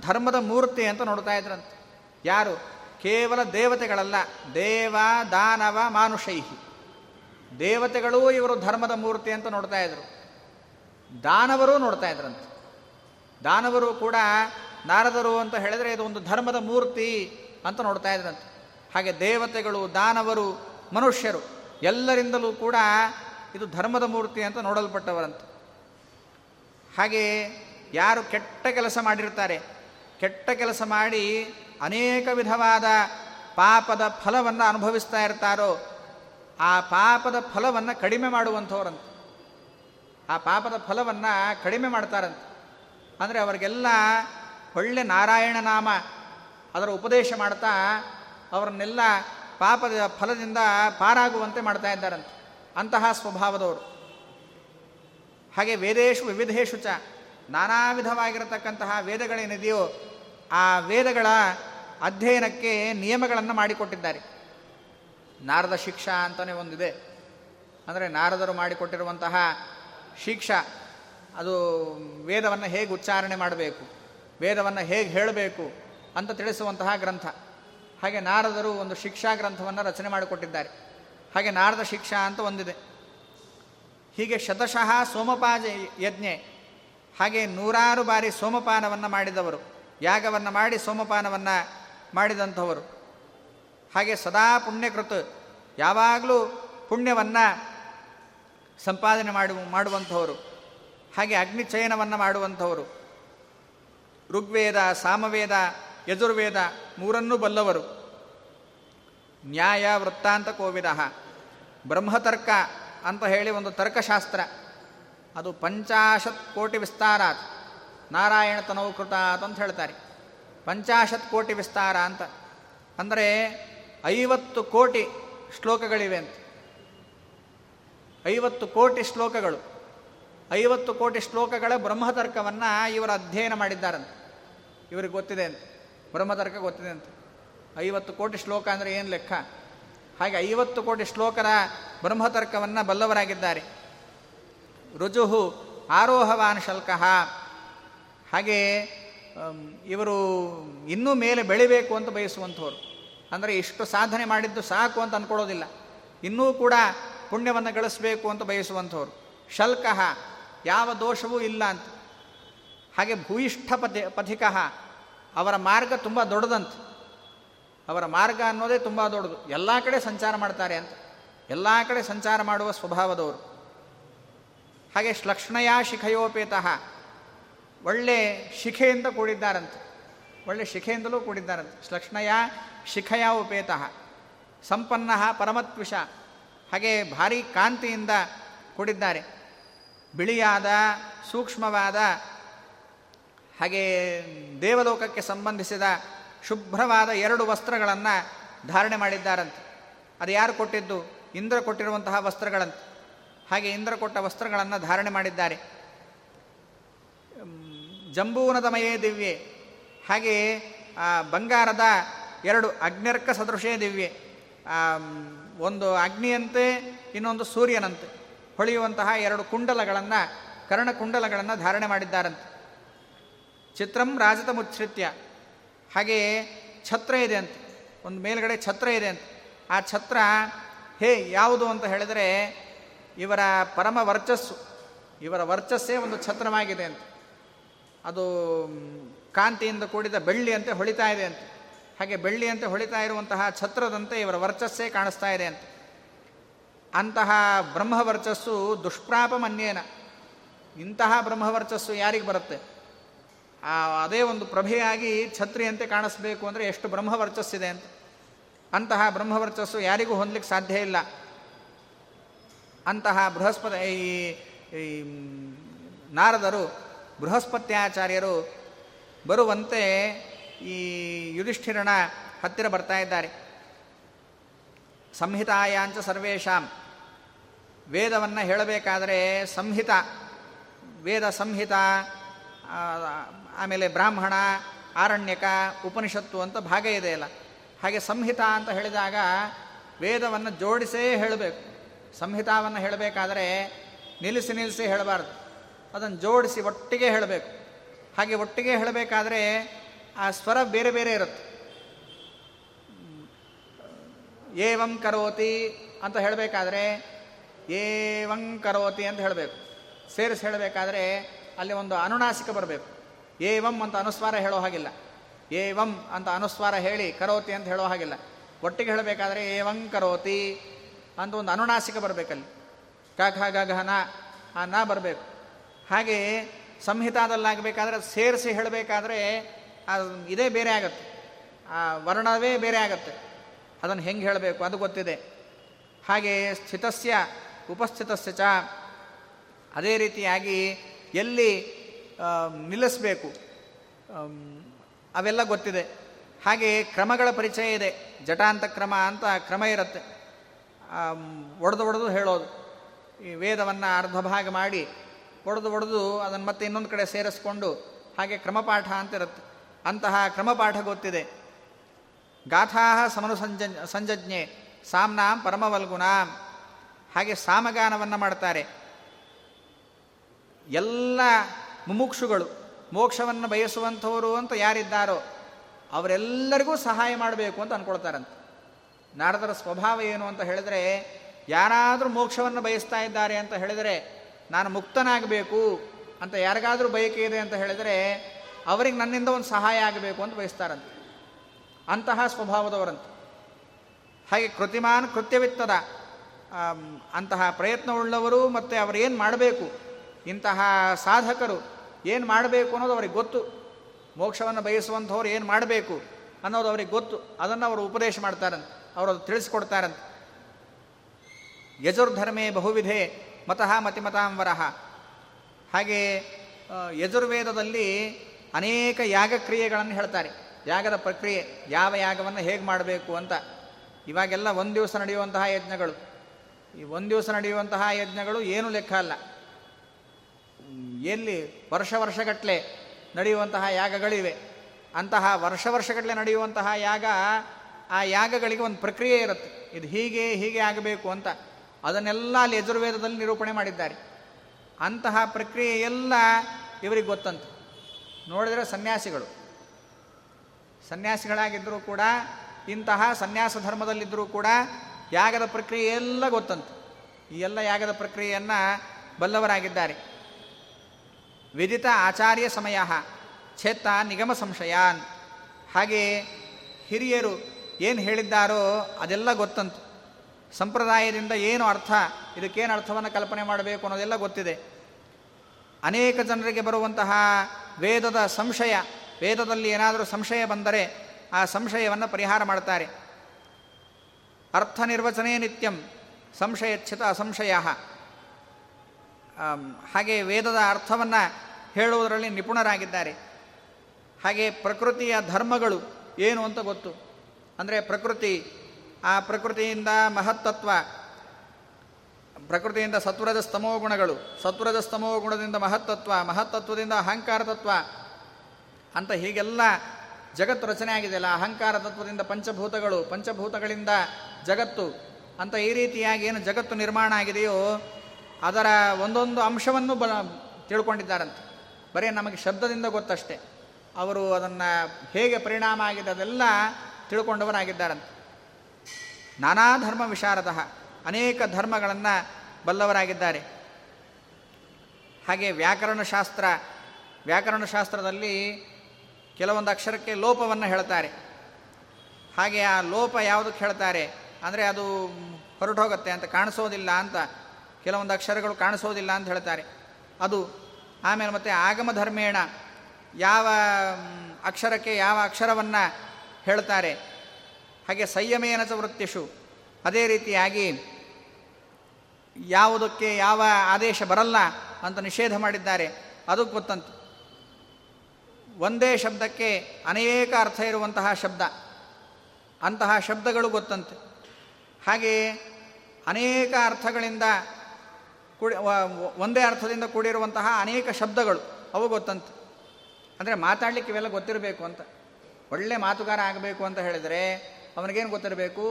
ಧರ್ಮದ ಮೂರ್ತಿ ಅಂತ ನೋಡ್ತಾ ಇದ್ರಂತೆ. ಯಾರು? ಕೇವಲ ದೇವತೆಗಳಲ್ಲ. ದೇವ, ದಾನವ, ಮಾನುಷೈಹಿ. ದೇವತೆಗಳೂ ಇವರು ಧರ್ಮದ ಮೂರ್ತಿ ಅಂತ ನೋಡ್ತಾ ಇದ್ರು. ದಾನವರೂ ನೋಡ್ತಾ ಇದ್ರಂತೆ. ದಾನವರು ಕೂಡ ನಾರದರು ಅಂತ ಹೇಳಿದರೆ ಇದು ಒಂದು ಧರ್ಮದ ಮೂರ್ತಿ ಅಂತ ನೋಡ್ತಾ ಇದ್ರಂತೆ. ಹಾಗೆ ದೇವತೆಗಳು, ದಾನವರು, ಮನುಷ್ಯರು, ಎಲ್ಲರಿಂದಲೂ ಕೂಡ ಇದು ಧರ್ಮದ ಮೂರ್ತಿ ಅಂತ ನೋಡಲ್ಪಟ್ಟವರಂತೆ. ಹಾಗೆ ಯಾರು ಕೆಟ್ಟ ಕೆಲಸ ಮಾಡಿರ್ತಾರೆ, ಕೆಟ್ಟ ಕೆಲಸ ಮಾಡಿ ಅನೇಕ ವಿಧವಾದ ಪಾಪದ ಫಲವನ್ನು ಅನುಭವಿಸ್ತಾ ಇರ್ತಾರೋ, ಆ ಪಾಪದ ಫಲವನ್ನು ಕಡಿಮೆ ಮಾಡುವಂಥವ್ರಂತೆ. ಆ ಪಾಪದ ಫಲವನ್ನು ಕಡಿಮೆ ಮಾಡ್ತಾರಂತೆ. ಅಂದರೆ ಅವರಿಗೆಲ್ಲ ಒಳ್ಳೆ ನಾರಾಯಣ ನಾಮ ಅದರ ಉಪದೇಶ ಮಾಡ್ತಾ ಅವರನ್ನೆಲ್ಲ ಪಾಪದ ಫಲದಿಂದ ಪಾರಾಗುವಂತೆ ಮಾಡ್ತಾ ಇದ್ದಾರಂತೆ. ಅಂತಹ ಸ್ವಭಾವದವರು. ಹಾಗೆ ವೇದೇಶು ವಿವಿಧೇಶು ಚ ನಾನಾ ವಿಧವಾಗಿರತಕ್ಕಂತಹ ವೇದಗಳೇನಿದೆಯೋ ಆ ವೇದಗಳ ಅಧ್ಯಯನಕ್ಕೆ ನಿಯಮಗಳನ್ನು ಮಾಡಿಕೊಟ್ಟಿದ್ದಾರೆ. ನಾರದ ಶಿಕ್ಷಾ ಅಂತಲೇ ಒಂದಿದೆ. ಅಂದರೆ ನಾರದರು ಮಾಡಿಕೊಟ್ಟಿರುವಂತಹ ಶಿಕ್ಷಾ, ಅದು ವೇದವನ್ನು ಹೇಗೆ ಉಚ್ಚಾರಣೆ ಮಾಡಬೇಕು? ವೇದವನ್ನು ಹೇಗೆ ಹೇಳಬೇಕು ಅಂತ ತಿಳಿಸುವಂತಹ ಗ್ರಂಥ. ಹಾಗೆ ನಾರದರು ಒಂದು ಶಿಕ್ಷಾ ಗ್ರಂಥವನ್ನು ರಚನೆ ಮಾಡಿಕೊಟ್ಟಿದ್ದಾರೆ. ಹಾಗೆ ನಾರದ ಶಿಕ್ಷಾ ಅಂತ ಒಂದಿದೆ. ಹೀಗೆ ಶತಶಃ ಸೋಮಪಾಜ ಯಜ್ಞೆ, ಹಾಗೆ ನೂರಾರು ಬಾರಿ ಸೋಮಪಾನವನ್ನು ಮಾಡಿದವರು, ಯಾಗವನ್ನು ಮಾಡಿ ಸೋಮಪಾನವನ್ನು ಮಾಡಿದಂಥವರು. ಹಾಗೆ ಸದಾ ಪುಣ್ಯಕೃತ, ಯಾವಾಗಲೂ ಪುಣ್ಯವನ್ನು ಸಂಪಾದನೆ ಮಾಡು ಮಾಡುವಂಥವರು. ಹಾಗೆ ಅಗ್ನಿಚಯನವನ್ನು ಮಾಡುವಂಥವರು. ಋಗ್ವೇದ, ಸಾಮವೇದ, ಯಜುರ್ವೇದ ಮೂರನ್ನೂ ಬಲ್ಲವರು. ನ್ಯಾಯ ವೃತ್ತಾಂತ ಕೋವಿದ. ಬ್ರಹ್ಮತರ್ಕ ಅಂತ ಹೇಳಿ ಒಂದು ತರ್ಕಶಾಸ್ತ್ರ. ಅದು ಪಂಚಾಶತ್ ಕೋಟಿ ವಿಸ್ತಾರಾತ್. ನಾರಾಯಣ ತನೋಕೃತ ಅಂತ ಹೇಳ್ತಾರೆ. ಪಂಚಾಶತ್ ಕೋಟಿ ವಿಸ್ತಾರ ಅಂತ. ಅಂದರೆ ಐವತ್ತು ಕೋಟಿ ಶ್ಲೋಕಗಳಿವೆ ಅಂತ. ಐವತ್ತು ಕೋಟಿ ಶ್ಲೋಕಗಳು. ಐವತ್ತು ಕೋಟಿ ಶ್ಲೋಕಗಳ ಬ್ರಹ್ಮತರ್ಕವನ್ನು ಇವರು ಅಧ್ಯಯನ ಮಾಡಿದ್ದಾರಂತ. ಇವ್ರಿಗೆ ಗೊತ್ತಿದೆ ಅಂತ. ಬ್ರಹ್ಮತರ್ಕ ಗೊತ್ತಿದೆ ಅಂತ. ಐವತ್ತು ಕೋಟಿ ಶ್ಲೋಕ ಅಂದರೆ ಏನು ಲೆಕ್ಕ? ಹಾಗೆ ಐವತ್ತು ಕೋಟಿ ಶ್ಲೋಕರ ಬ್ರಹ್ಮತರ್ಕವನ್ನು ಬಲ್ಲವರಾಗಿದ್ದಾರೆ. ರುಜುಹು ಆರೋಹವಾನ್ ಶಲ್ಕಃ. ಹಾಗೆ ಇವರು ಇನ್ನೂ ಮೇಲೆ ಬೆಳಿಬೇಕು ಅಂತ ಬಯಸುವಂಥವ್ರು. ಅಂದರೆ ಇಷ್ಟು ಸಾಧನೆ ಮಾಡಿದ್ದು ಸಾಕು ಅಂತ ಅಂದ್ಕೊಳ್ಳೋದಿಲ್ಲ ಇನ್ನೂ ಕೂಡ ಪುಣ್ಯವನ್ನು ಗಳಿಸಬೇಕು ಅಂತ ಬಯಸುವಂಥವ್ರು. ಶಲ್ಕಃ, ಯಾವ ದೋಷವೂ ಇಲ್ಲ ಅಂತ. ಹಾಗೆ ಭೂಯಿಷ್ಠ ಪಥಿ ಪಥಿಕ ಅವರ ಮಾರ್ಗ ತುಂಬ ದೊಡ್ಡದಂತ. ಅವರ ಮಾರ್ಗ ಅನ್ನೋದೇ ತುಂಬ ದೊಡ್ಡದು. ಎಲ್ಲ ಕಡೆ ಸಂಚಾರ ಮಾಡ್ತಾರೆ ಅಂತ. ಎಲ್ಲ ಕಡೆ ಸಂಚಾರ ಮಾಡುವ ಸ್ವಭಾವದವರು. ಹಾಗೆ ಶ್ಲಕ್ಷ್ಣಯ ಶಿಖಯೋಪೇತಃ ಒಳ್ಳೆ ಶಿಖೆಯಿಂದ ಕೂಡಿದ್ದಾರಂತೆ. ಒಳ್ಳೆ ಶಿಖೆಯಿಂದಲೂ ಕೂಡಿದ್ದಾರಂತೆ. ಶ್ಲಕ್ಷ್ಣಯ ಶಿಖಯ ಉಪೇತಃ ಸಂಪನ್ನ ಪರಮತ್ವಿಷ ಹಾಗೆ ಭಾರಿ ಕಾಂತಿಯಿಂದ ಕೂಡಿದ್ದಾರೆ. ಬಿಳಿಯಾದ, ಸೂಕ್ಷ್ಮವಾದ ಹಾಗೆ ದೇವಲೋಕಕ್ಕೆ ಸಂಬಂಧಿಸಿದ ಶುಭ್ರವಾದ ಎರಡು ವಸ್ತ್ರಗಳನ್ನು ಧಾರಣೆ ಮಾಡಿದ್ದಾರಂತೆ. ಅದು ಯಾರು ಕೊಟ್ಟಿದ್ದು? ಇಂದ್ರ ಕೊಟ್ಟಿರುವಂತಹ ವಸ್ತ್ರಗಳಂತೆ. ಹಾಗೆ ಇಂದ್ರ ಕೊಟ್ಟ ವಸ್ತ್ರಗಳನ್ನು ಧಾರಣೆ ಮಾಡಿದ್ದಾರೆ. ಜಂಬೂನದಮಯೇ ದಿವ್ಯೆ. ಹಾಗೆ ಬಂಗಾರದ ಎರಡು ಅಗ್ನರ್ಕ ಸದೃಶೇ ದಿವ್ಯೆ. ಒಂದು ಅಗ್ನಿಯಂತೆ, ಇನ್ನೊಂದು ಸೂರ್ಯನಂತೆ. ಹೊಳೆಯುವಂತಹ ಎರಡು ಕುಂಡಲಗಳನ್ನು ಕರ್ಣಕುಂಡಲಗಳನ್ನು ಧಾರಣೆ ಮಾಡಿದ್ದಾರಂತೆ. ಚಿತ್ರಂ ರಾಜತ ಮುಚ್ಛೃತ್ಯ ಹಾಗೆ ಛತ್ರ ಇದೆ ಅಂತ, ಒಂದು ಮೇಲ್ಗಡೆ ಛತ್ರ ಇದೆ ಅಂತ. ಆ ಛತ್ರ, ಹೇ, ಯಾವುದು ಅಂತ ಹೇಳಿದರೆ ಇವರ ಪರಮ ವರ್ಚಸ್ಸು, ಇವರ ವರ್ಚಸ್ಸೇ ಒಂದು ಛತ್ರವಾಗಿದೆ ಅಂತ. ಅದು ಕಾಂತಿಯಿಂದ ಕೂಡಿದ ಬೆಳ್ಳಿಯಂತೆ ಹೊಳಿತಾ ಇದೆ ಅಂತ. ಹಾಗೆ ಬೆಳ್ಳಿಯಂತೆ ಹೊಳಿತಾ ಇರುವಂತಹ ಛತ್ರದಂತೆ ಇವರ ವರ್ಚಸ್ಸೇ ಕಾಣಿಸ್ತಾ ಇದೆ ಅಂತ. ಅಂತಹ ಬ್ರಹ್ಮವರ್ಚಸ್ಸು ದುಷ್ಪ್ರಾಪಮನ್ಯೇನ ಇಂತಹ ಬ್ರಹ್ಮವರ್ಚಸ್ಸು ಯಾರಿಗೆ ಬರುತ್ತೆ? ಅದೇ ಒಂದು ಪ್ರಭೆಯಾಗಿ ಛತ್ರಿಯಂತೆ ಕಾಣಿಸ್ಬೇಕು ಅಂದರೆ ಎಷ್ಟು ಬ್ರಹ್ಮವರ್ಚಸ್ಸಿದೆ ಅಂತ. ಅಂತಹ ಬ್ರಹ್ಮವರ್ಚಸ್ಸು ಯಾರಿಗೂ ಹೊಂದಲಿಕ್ಕೆ ಸಾಧ್ಯ ಇಲ್ಲ. ಅಂತಹ ಬೃಹಸ್ಪತಿ, ಈ ನಾರದರು, ಬೃಹಸ್ಪತ್ಯಾಚಾರ್ಯರು ಬರುವಂತೆ ಈ ಯುಧಿಷ್ಠಿರನ ಹತ್ತಿರ ಬರ್ತಾ ಇದ್ದಾರೆ. ಸಂಹಿತಾಯಾಂಚ ಸರ್ವೇಶಾಂ ವೇದವನ್ನು ಹೇಳಬೇಕಾದರೆ ಸಂಹಿತ, ವೇದ ಸಂಹಿತ ಆಮೇಲೆ ಬ್ರಾಹ್ಮಣ, ಆರಣ್ಯಕ, ಉಪನಿಷತ್ತು ಅಂತ ಭಾಗ ಇದೆ ಅಲ್ಲ. ಹಾಗೆ ಸಂಹಿತ ಅಂತ ಹೇಳಿದಾಗ ವೇದವನ್ನು ಜೋಡಿಸೇ ಹೇಳಬೇಕು. ಸಂಹಿತಾವನ್ನು ಹೇಳಬೇಕಾದರೆ ನಿಲ್ಲಿಸಿ ನಿಲ್ಲಿಸಿ ಹೇಳಬಾರ್ದು. ಅದನ್ನು ಜೋಡಿಸಿ ಒಟ್ಟಿಗೆ ಹೇಳಬೇಕು. ಹಾಗೆ ಒಟ್ಟಿಗೆ ಹೇಳಬೇಕಾದ್ರೆ ಆ ಸ್ವರ ಬೇರೆ ಬೇರೆ ಇರುತ್ತೆ. ಏವಂ ಕರೋತಿ ಅಂತ ಹೇಳಬೇಕಾದ್ರೆ ಏವಂ ಕರೋತಿ ಅಂತ ಹೇಳಬೇಕು. ಸೇರಿಸಿ ಹೇಳಬೇಕಾದ್ರೆ ಅಲ್ಲಿ ಒಂದು ಅನುನಾಸಿಕ ಬರಬೇಕು. ಏವಂ ಅಂತ ಅನುಸ್ವಾರ ಹೇಳೋ ಹಾಗಿಲ್ಲ. ಏವಂ ಅಂತ ಅನುಸ್ವಾರ ಹೇಳಿ ಕರೋತಿ ಅಂತ ಹೇಳೋ ಹಾಗಿಲ್ಲ. ಒಟ್ಟಿಗೆ ಹೇಳಬೇಕಾದ್ರೆ ಏವಂ ಕರೋತಿ ಅಂತ ಒಂದು ಅನುನಾಸಿಕ ಬರಬೇಕಲ್ಲಿ. ಕ ಖ ಗ ಘ, ನ, ಆ ನ ಬರಬೇಕು. ಹಾಗೆಯೇ ಸಂಹಿತಾದಲ್ಲಾಗಬೇಕಾದ್ರೆ ಸೇರಿಸಿ ಹೇಳಬೇಕಾದ್ರೆ ಇದೇ ಬೇರೆ ಆಗುತ್ತೆ. ಆ ವರ್ಣವೇ ಬೇರೆ ಆಗುತ್ತೆ. ಅದನ್ನು ಹೆಂಗೆ ಹೇಳಬೇಕು ಅದು ಗೊತ್ತಿದೆ. ಹಾಗೆ ಸ್ಥಿತಸ್ಯ, ಉಪಸ್ಥಿತಸ್ಯ ಚ. ಅದೇ ರೀತಿಯಾಗಿ ಎಲ್ಲಿ ನಿಲ್ಲಿಸಬೇಕು. ಅವೆಲ್ಲ ಗೊತ್ತಿದೆ. ಹಾಗೆ ಕ್ರಮಗಳ ಪರಿಚಯ ಇದೆ. ಜಟಾಂತ ಕ್ರಮ ಅಂತ ಕ್ರಮ ಇರುತ್ತೆ. ಒಡೆದು ಒಡೆದು ಹೇಳೋದು. ಈ ವೇದವನ್ನು ಅರ್ಧ ಭಾಗ ಮಾಡಿ ಒಡೆದು ಒಡೆದು ಅದನ್ನು ಮತ್ತೆ ಇನ್ನೊಂದು ಕಡೆ ಸೇರಿಸ್ಕೊಂಡು ಹಾಗೆ ಕ್ರಮಪಾಠ ಅಂತಿರುತ್ತೆ ಅಂತಹ ಕ್ರಮಪಾಠ ಗೊತ್ತಿದೆ. ಗಾಥಾ ಸಮನು ಸಂಜ, ಸಂಜಜ್ಞೆ ಸಾಮ್ನಾಂ ಪರಮವಲ್ಗುನಾಂ ಹಾಗೆ ಸಾಮಗಾನವನ್ನು ಮಾಡ್ತಾರೆ. ಎಲ್ಲ ಮುಮುಕ್ಷುಗಳು, ಮೋಕ್ಷವನ್ನು ಬಯಸುವಂಥವರು ಅಂತ ಯಾರಿದ್ದಾರೋ ಅವರೆಲ್ಲರಿಗೂ ಸಹಾಯ ಮಾಡಬೇಕು ಅಂತ ಅಂದ್ಕೊಳ್ತಾರಂತೆ ನಾರದರ ಸ್ವಭಾವ ಏನು ಅಂತ ಹೇಳಿದರೆ, ಯಾರಾದರೂ ಮೋಕ್ಷವನ್ನು ಬಯಸ್ತಾ ಇದ್ದಾರೆ ಅಂತ ಹೇಳಿದರೆ, ನಾನು ಮುಕ್ತನಾಗಬೇಕು ಅಂತ ಯಾರಿಗಾದರೂ ಬಯಕೆ ಇದೆ ಅಂತ ಹೇಳಿದರೆ, ಅವರಿಗೆ ನನ್ನಿಂದ ಒಂದು ಸಹಾಯ ಆಗಬೇಕು ಅಂತ ಬಯಸ್ತಾರಂತೆ. ಅಂತಹ ಸ್ವಭಾವದವರಂತೆ. ಹಾಗೆ ಕೃತಿಮಾನ್ ಕೃತ್ಯವಿತ್ತದ ಅಂತಹ ಪ್ರಯತ್ನವುಳ್ಳವರು ಮತ್ತು ಅವರೇನು ಮಾಡಬೇಕು ಇಂತಹ ಸಾಧಕರು ಏನು ಮಾಡಬೇಕು ಅನ್ನೋದು ಅವ್ರಿಗೆ ಗೊತ್ತು. ಮೋಕ್ಷವನ್ನು ಬಯಸುವಂಥವ್ರು ಏನು ಮಾಡಬೇಕು ಅನ್ನೋದು ಅವ್ರಿಗೆ ಗೊತ್ತು. ಅದನ್ನು ಅವರು ಉಪದೇಶ ಮಾಡ್ತಾರಂತೆ, ಅವರು ಅದು ತಿಳಿಸ್ಕೊಡ್ತಾರಂತೆ. ಯಜುರ್ಧರ್ಮೇ ಬಹುವಿಧೆ ಮತಃ ಮತಿಮತಾಂವರಹ ಹಾಗೆ ಯಜುರ್ವೇದದಲ್ಲಿ ಅನೇಕ ಯಾಗಕ್ರಿಯೆಗಳನ್ನು ಹೇಳ್ತಾರೆ. ಯಾಗದ ಪ್ರಕ್ರಿಯೆ, ಯಾವ ಯಾಗವನ್ನು ಹೇಗೆ ಮಾಡಬೇಕು ಅಂತ. ಇವಾಗೆಲ್ಲ ಒಂದು ದಿವಸ ನಡೆಯುವಂತಹ ಯಜ್ಞಗಳು. ಈ ಒಂದು ದಿವಸ ನಡೆಯುವಂತಹ ಯಜ್ಞಗಳು ಏನು ಲೆಕ್ಕ ಅಲ್ಲ. ಎಲ್ಲಿ ವರ್ಷ ವರ್ಷಗಟ್ಟಲೆ ನಡೆಯುವಂತಹ ಯಾಗಗಳಿವೆ, ಅಂತಹ ವರ್ಷ ವರ್ಷಗಟ್ಟಲೆ ನಡೆಯುವಂತಹ ಯಾಗ, ಆ ಯಾಗಗಳಿಗೆ ಒಂದು ಪ್ರಕ್ರಿಯೆ ಇರುತ್ತೆ. ಇದು ಹೀಗೆ ಹೀಗೆ ಆಗಬೇಕು ಅಂತ ಅದನ್ನೆಲ್ಲ ಅಲ್ಲಿ ಯಜುರ್ವೇದದಲ್ಲಿ ನಿರೂಪಣೆ ಮಾಡಿದ್ದಾರೆ. ಅಂತಹ ಪ್ರಕ್ರಿಯೆ ಎಲ್ಲ ಇವರಿಗೆ ಗೊತ್ತಂತೆ. ನೋಡಿದರೆ ಸನ್ಯಾಸಿಗಳು. ಸನ್ಯಾಸಿಗಳಾಗಿದ್ದರೂ ಕೂಡ, ಇಂತಹ ಸನ್ಯಾಸ ಧರ್ಮದಲ್ಲಿದ್ದರೂ ಕೂಡ ಯಾಗದ ಪ್ರಕ್ರಿಯೆ ಎಲ್ಲ ಗೊತ್ತಂತೆ. ಈ ಎಲ್ಲ ಯಾಗದ ಪ್ರಕ್ರಿಯೆಯನ್ನು ಬಲ್ಲವರಾಗಿದ್ದಾರೆ. ವಿದಿತ ಆಚಾರ್ಯ ಸಮಯ ಛೇತ್ತ ನಿಗಮ ಸಂಶಯಾನ್. ಹಾಗೆ ಹಿರಿಯರು ಏನು ಹೇಳಿದ್ದಾರೋ ಅದೆಲ್ಲ ಗೊತ್ತಂತು. ಸಂಪ್ರದಾಯದಿಂದ ಏನು ಅರ್ಥ, ಇದಕ್ಕೇನು ಅರ್ಥವನ್ನು ಕಲ್ಪನೆ ಮಾಡಬೇಕು ಅನ್ನೋದೆಲ್ಲ ಗೊತ್ತಿದೆ. ಅನೇಕ ಜನರಿಗೆ ಬರುವಂತಹ ವೇದದ ಸಂಶಯ, ವೇದದಲ್ಲಿ ಏನಾದರೂ ಸಂಶಯ ಬಂದರೆ ಆ ಸಂಶಯವನ್ನು ಪರಿಹಾರ ಮಾಡ್ತಾರೆ. ಅರ್ಥ ನಿರ್ವಚನೆ ನಿತ್ಯಂ ಸಂಶಯಚ್ಛಿತ ಅಸಂಶಯ ಹಾಗೆ ವೇದದ ಅರ್ಥವನ್ನು ಹೇಳುವುದರಲ್ಲಿ ನಿಪುಣರಾಗಿದ್ದಾರೆ. ಹಾಗೆ ಪ್ರಕೃತಿಯ ಧರ್ಮಗಳು ಏನು ಅಂತ ಗೊತ್ತು. ಅಂದರೆ ಪ್ರಕೃತಿ, ಆ ಪ್ರಕೃತಿಯಿಂದ ಮಹತ್ತತ್ವ, ಪ್ರಕೃತಿಯಿಂದ ಸತ್ವರದ ಸ್ತಮೋ ಗುಣಗಳು, ಸತ್ವರದ ಸ್ತಮೋ ಗುಣದಿಂದ ಮಹತ್ತತ್ವ, ಮಹತ್ತತ್ವದಿಂದ ಅಹಂಕಾರ ತತ್ವ ಅಂತ ಹೀಗೆಲ್ಲ ಜಗತ್ತು ರಚನೆ ಆಗಿದೆಯಲ್ಲ ಅಹಂಕಾರ ತತ್ವದಿಂದ ಪಂಚಭೂತಗಳು, ಪಂಚಭೂತಗಳಿಂದ ಜಗತ್ತು ಅಂತ ಈ ರೀತಿಯಾಗಿ ಏನು ಜಗತ್ತು ನಿರ್ಮಾಣ ಆಗಿದೆಯೋ ಅದರ ಒಂದೊಂದು ಅಂಶವನ್ನು ಬ ತಿಳ್ಕೊಂಡಿದ್ದಾರಂತೆ. ಬರೀ ನಮಗೆ ಶಬ್ದದಿಂದ ಗೊತ್ತಷ್ಟೇ. ಅವರು ಅದನ್ನು ಹೇಗೆ ಪರಿಣಾಮ ಆಗಿದೆ ಅದೆಲ್ಲ ತಿಳ್ಕೊಂಡವರಾಗಿದ್ದಾರಂತೆ. ನಾನಾ ಧರ್ಮ ವಿಶಾರದ ಅನೇಕ ಧರ್ಮಗಳನ್ನು ಬಲ್ಲವರಾಗಿದ್ದಾರೆ. ಹಾಗೆ ವ್ಯಾಕರಣಶಾಸ್ತ್ರ ವ್ಯಾಕರಣಶಾಸ್ತ್ರದಲ್ಲಿ ಕೆಲವೊಂದು ಅಕ್ಷರಕ್ಕೆ ಲೋಪವನ್ನು ಹೇಳ್ತಾರೆ. ಹಾಗೆ ಆ ಲೋಪ ಯಾವುದಕ್ಕೆ ಹೇಳ್ತಾರೆ? ಅಂದರೆ ಅದು ಹೊರಟೋಗುತ್ತೆ ಅಂತ ಕಾಣಿಸೋದಿಲ್ಲ ಅಂತ ಕೆಲವೊಂದು ಅಕ್ಷರಗಳು ಕಾಣಿಸೋದಿಲ್ಲ ಅಂತ ಹೇಳ್ತಾರೆ. ಅದು ಆಮೇಲೆ ಮತ್ತೆ ಆಗಮ ಧರ್ಮೇಣ ಯಾವ ಅಕ್ಷರಕ್ಕೆ ಯಾವ ಅಕ್ಷರವನ್ನು ಹೇಳ್ತಾರೆ. ಹಾಗೆ ಸಂಯಮೇನ ವೃತ್ತಿಷು. ಅದೇ ರೀತಿಯಾಗಿ ಯಾವುದಕ್ಕೆ ಯಾವ ಆದೇಶ ಬರಲ್ಲ ಅಂತ ನಿಷೇಧ ಮಾಡಿದ್ದಾರೆ. ಅದು ಗೊತ್ತಂತು. ಒಂದೇ ಶಬ್ದಕ್ಕೆ ಅನೇಕ ಅರ್ಥ ಇರುವಂತಹ ಶಬ್ದ. ಅಂತಹ ಶಬ್ದಗಳು ಗೊತ್ತಂತೆ. ಹಾಗೆ ಅನೇಕ ಅರ್ಥಗಳಿಂದ ಕೂಡಿ ಒಂದೇ ಅರ್ಥದಿಂದ ಕೂಡಿರುವಂತಹ ಅನೇಕ ಶಬ್ದಗಳು, ಅವು ಗೊತ್ತಂತೆ. ಅಂದರೆ ಮಾತಾಡಲಿಕ್ಕೆ ಇವೆಲ್ಲ ಗೊತ್ತಿರಬೇಕು ಅಂತ. ಒಳ್ಳೆ ಮಾತುಗಾರ ಆಗಬೇಕು ಅಂತ ಹೇಳಿದರೆ ಅವನಿಗೇನು ಗೊತ್ತಿರಬೇಕು?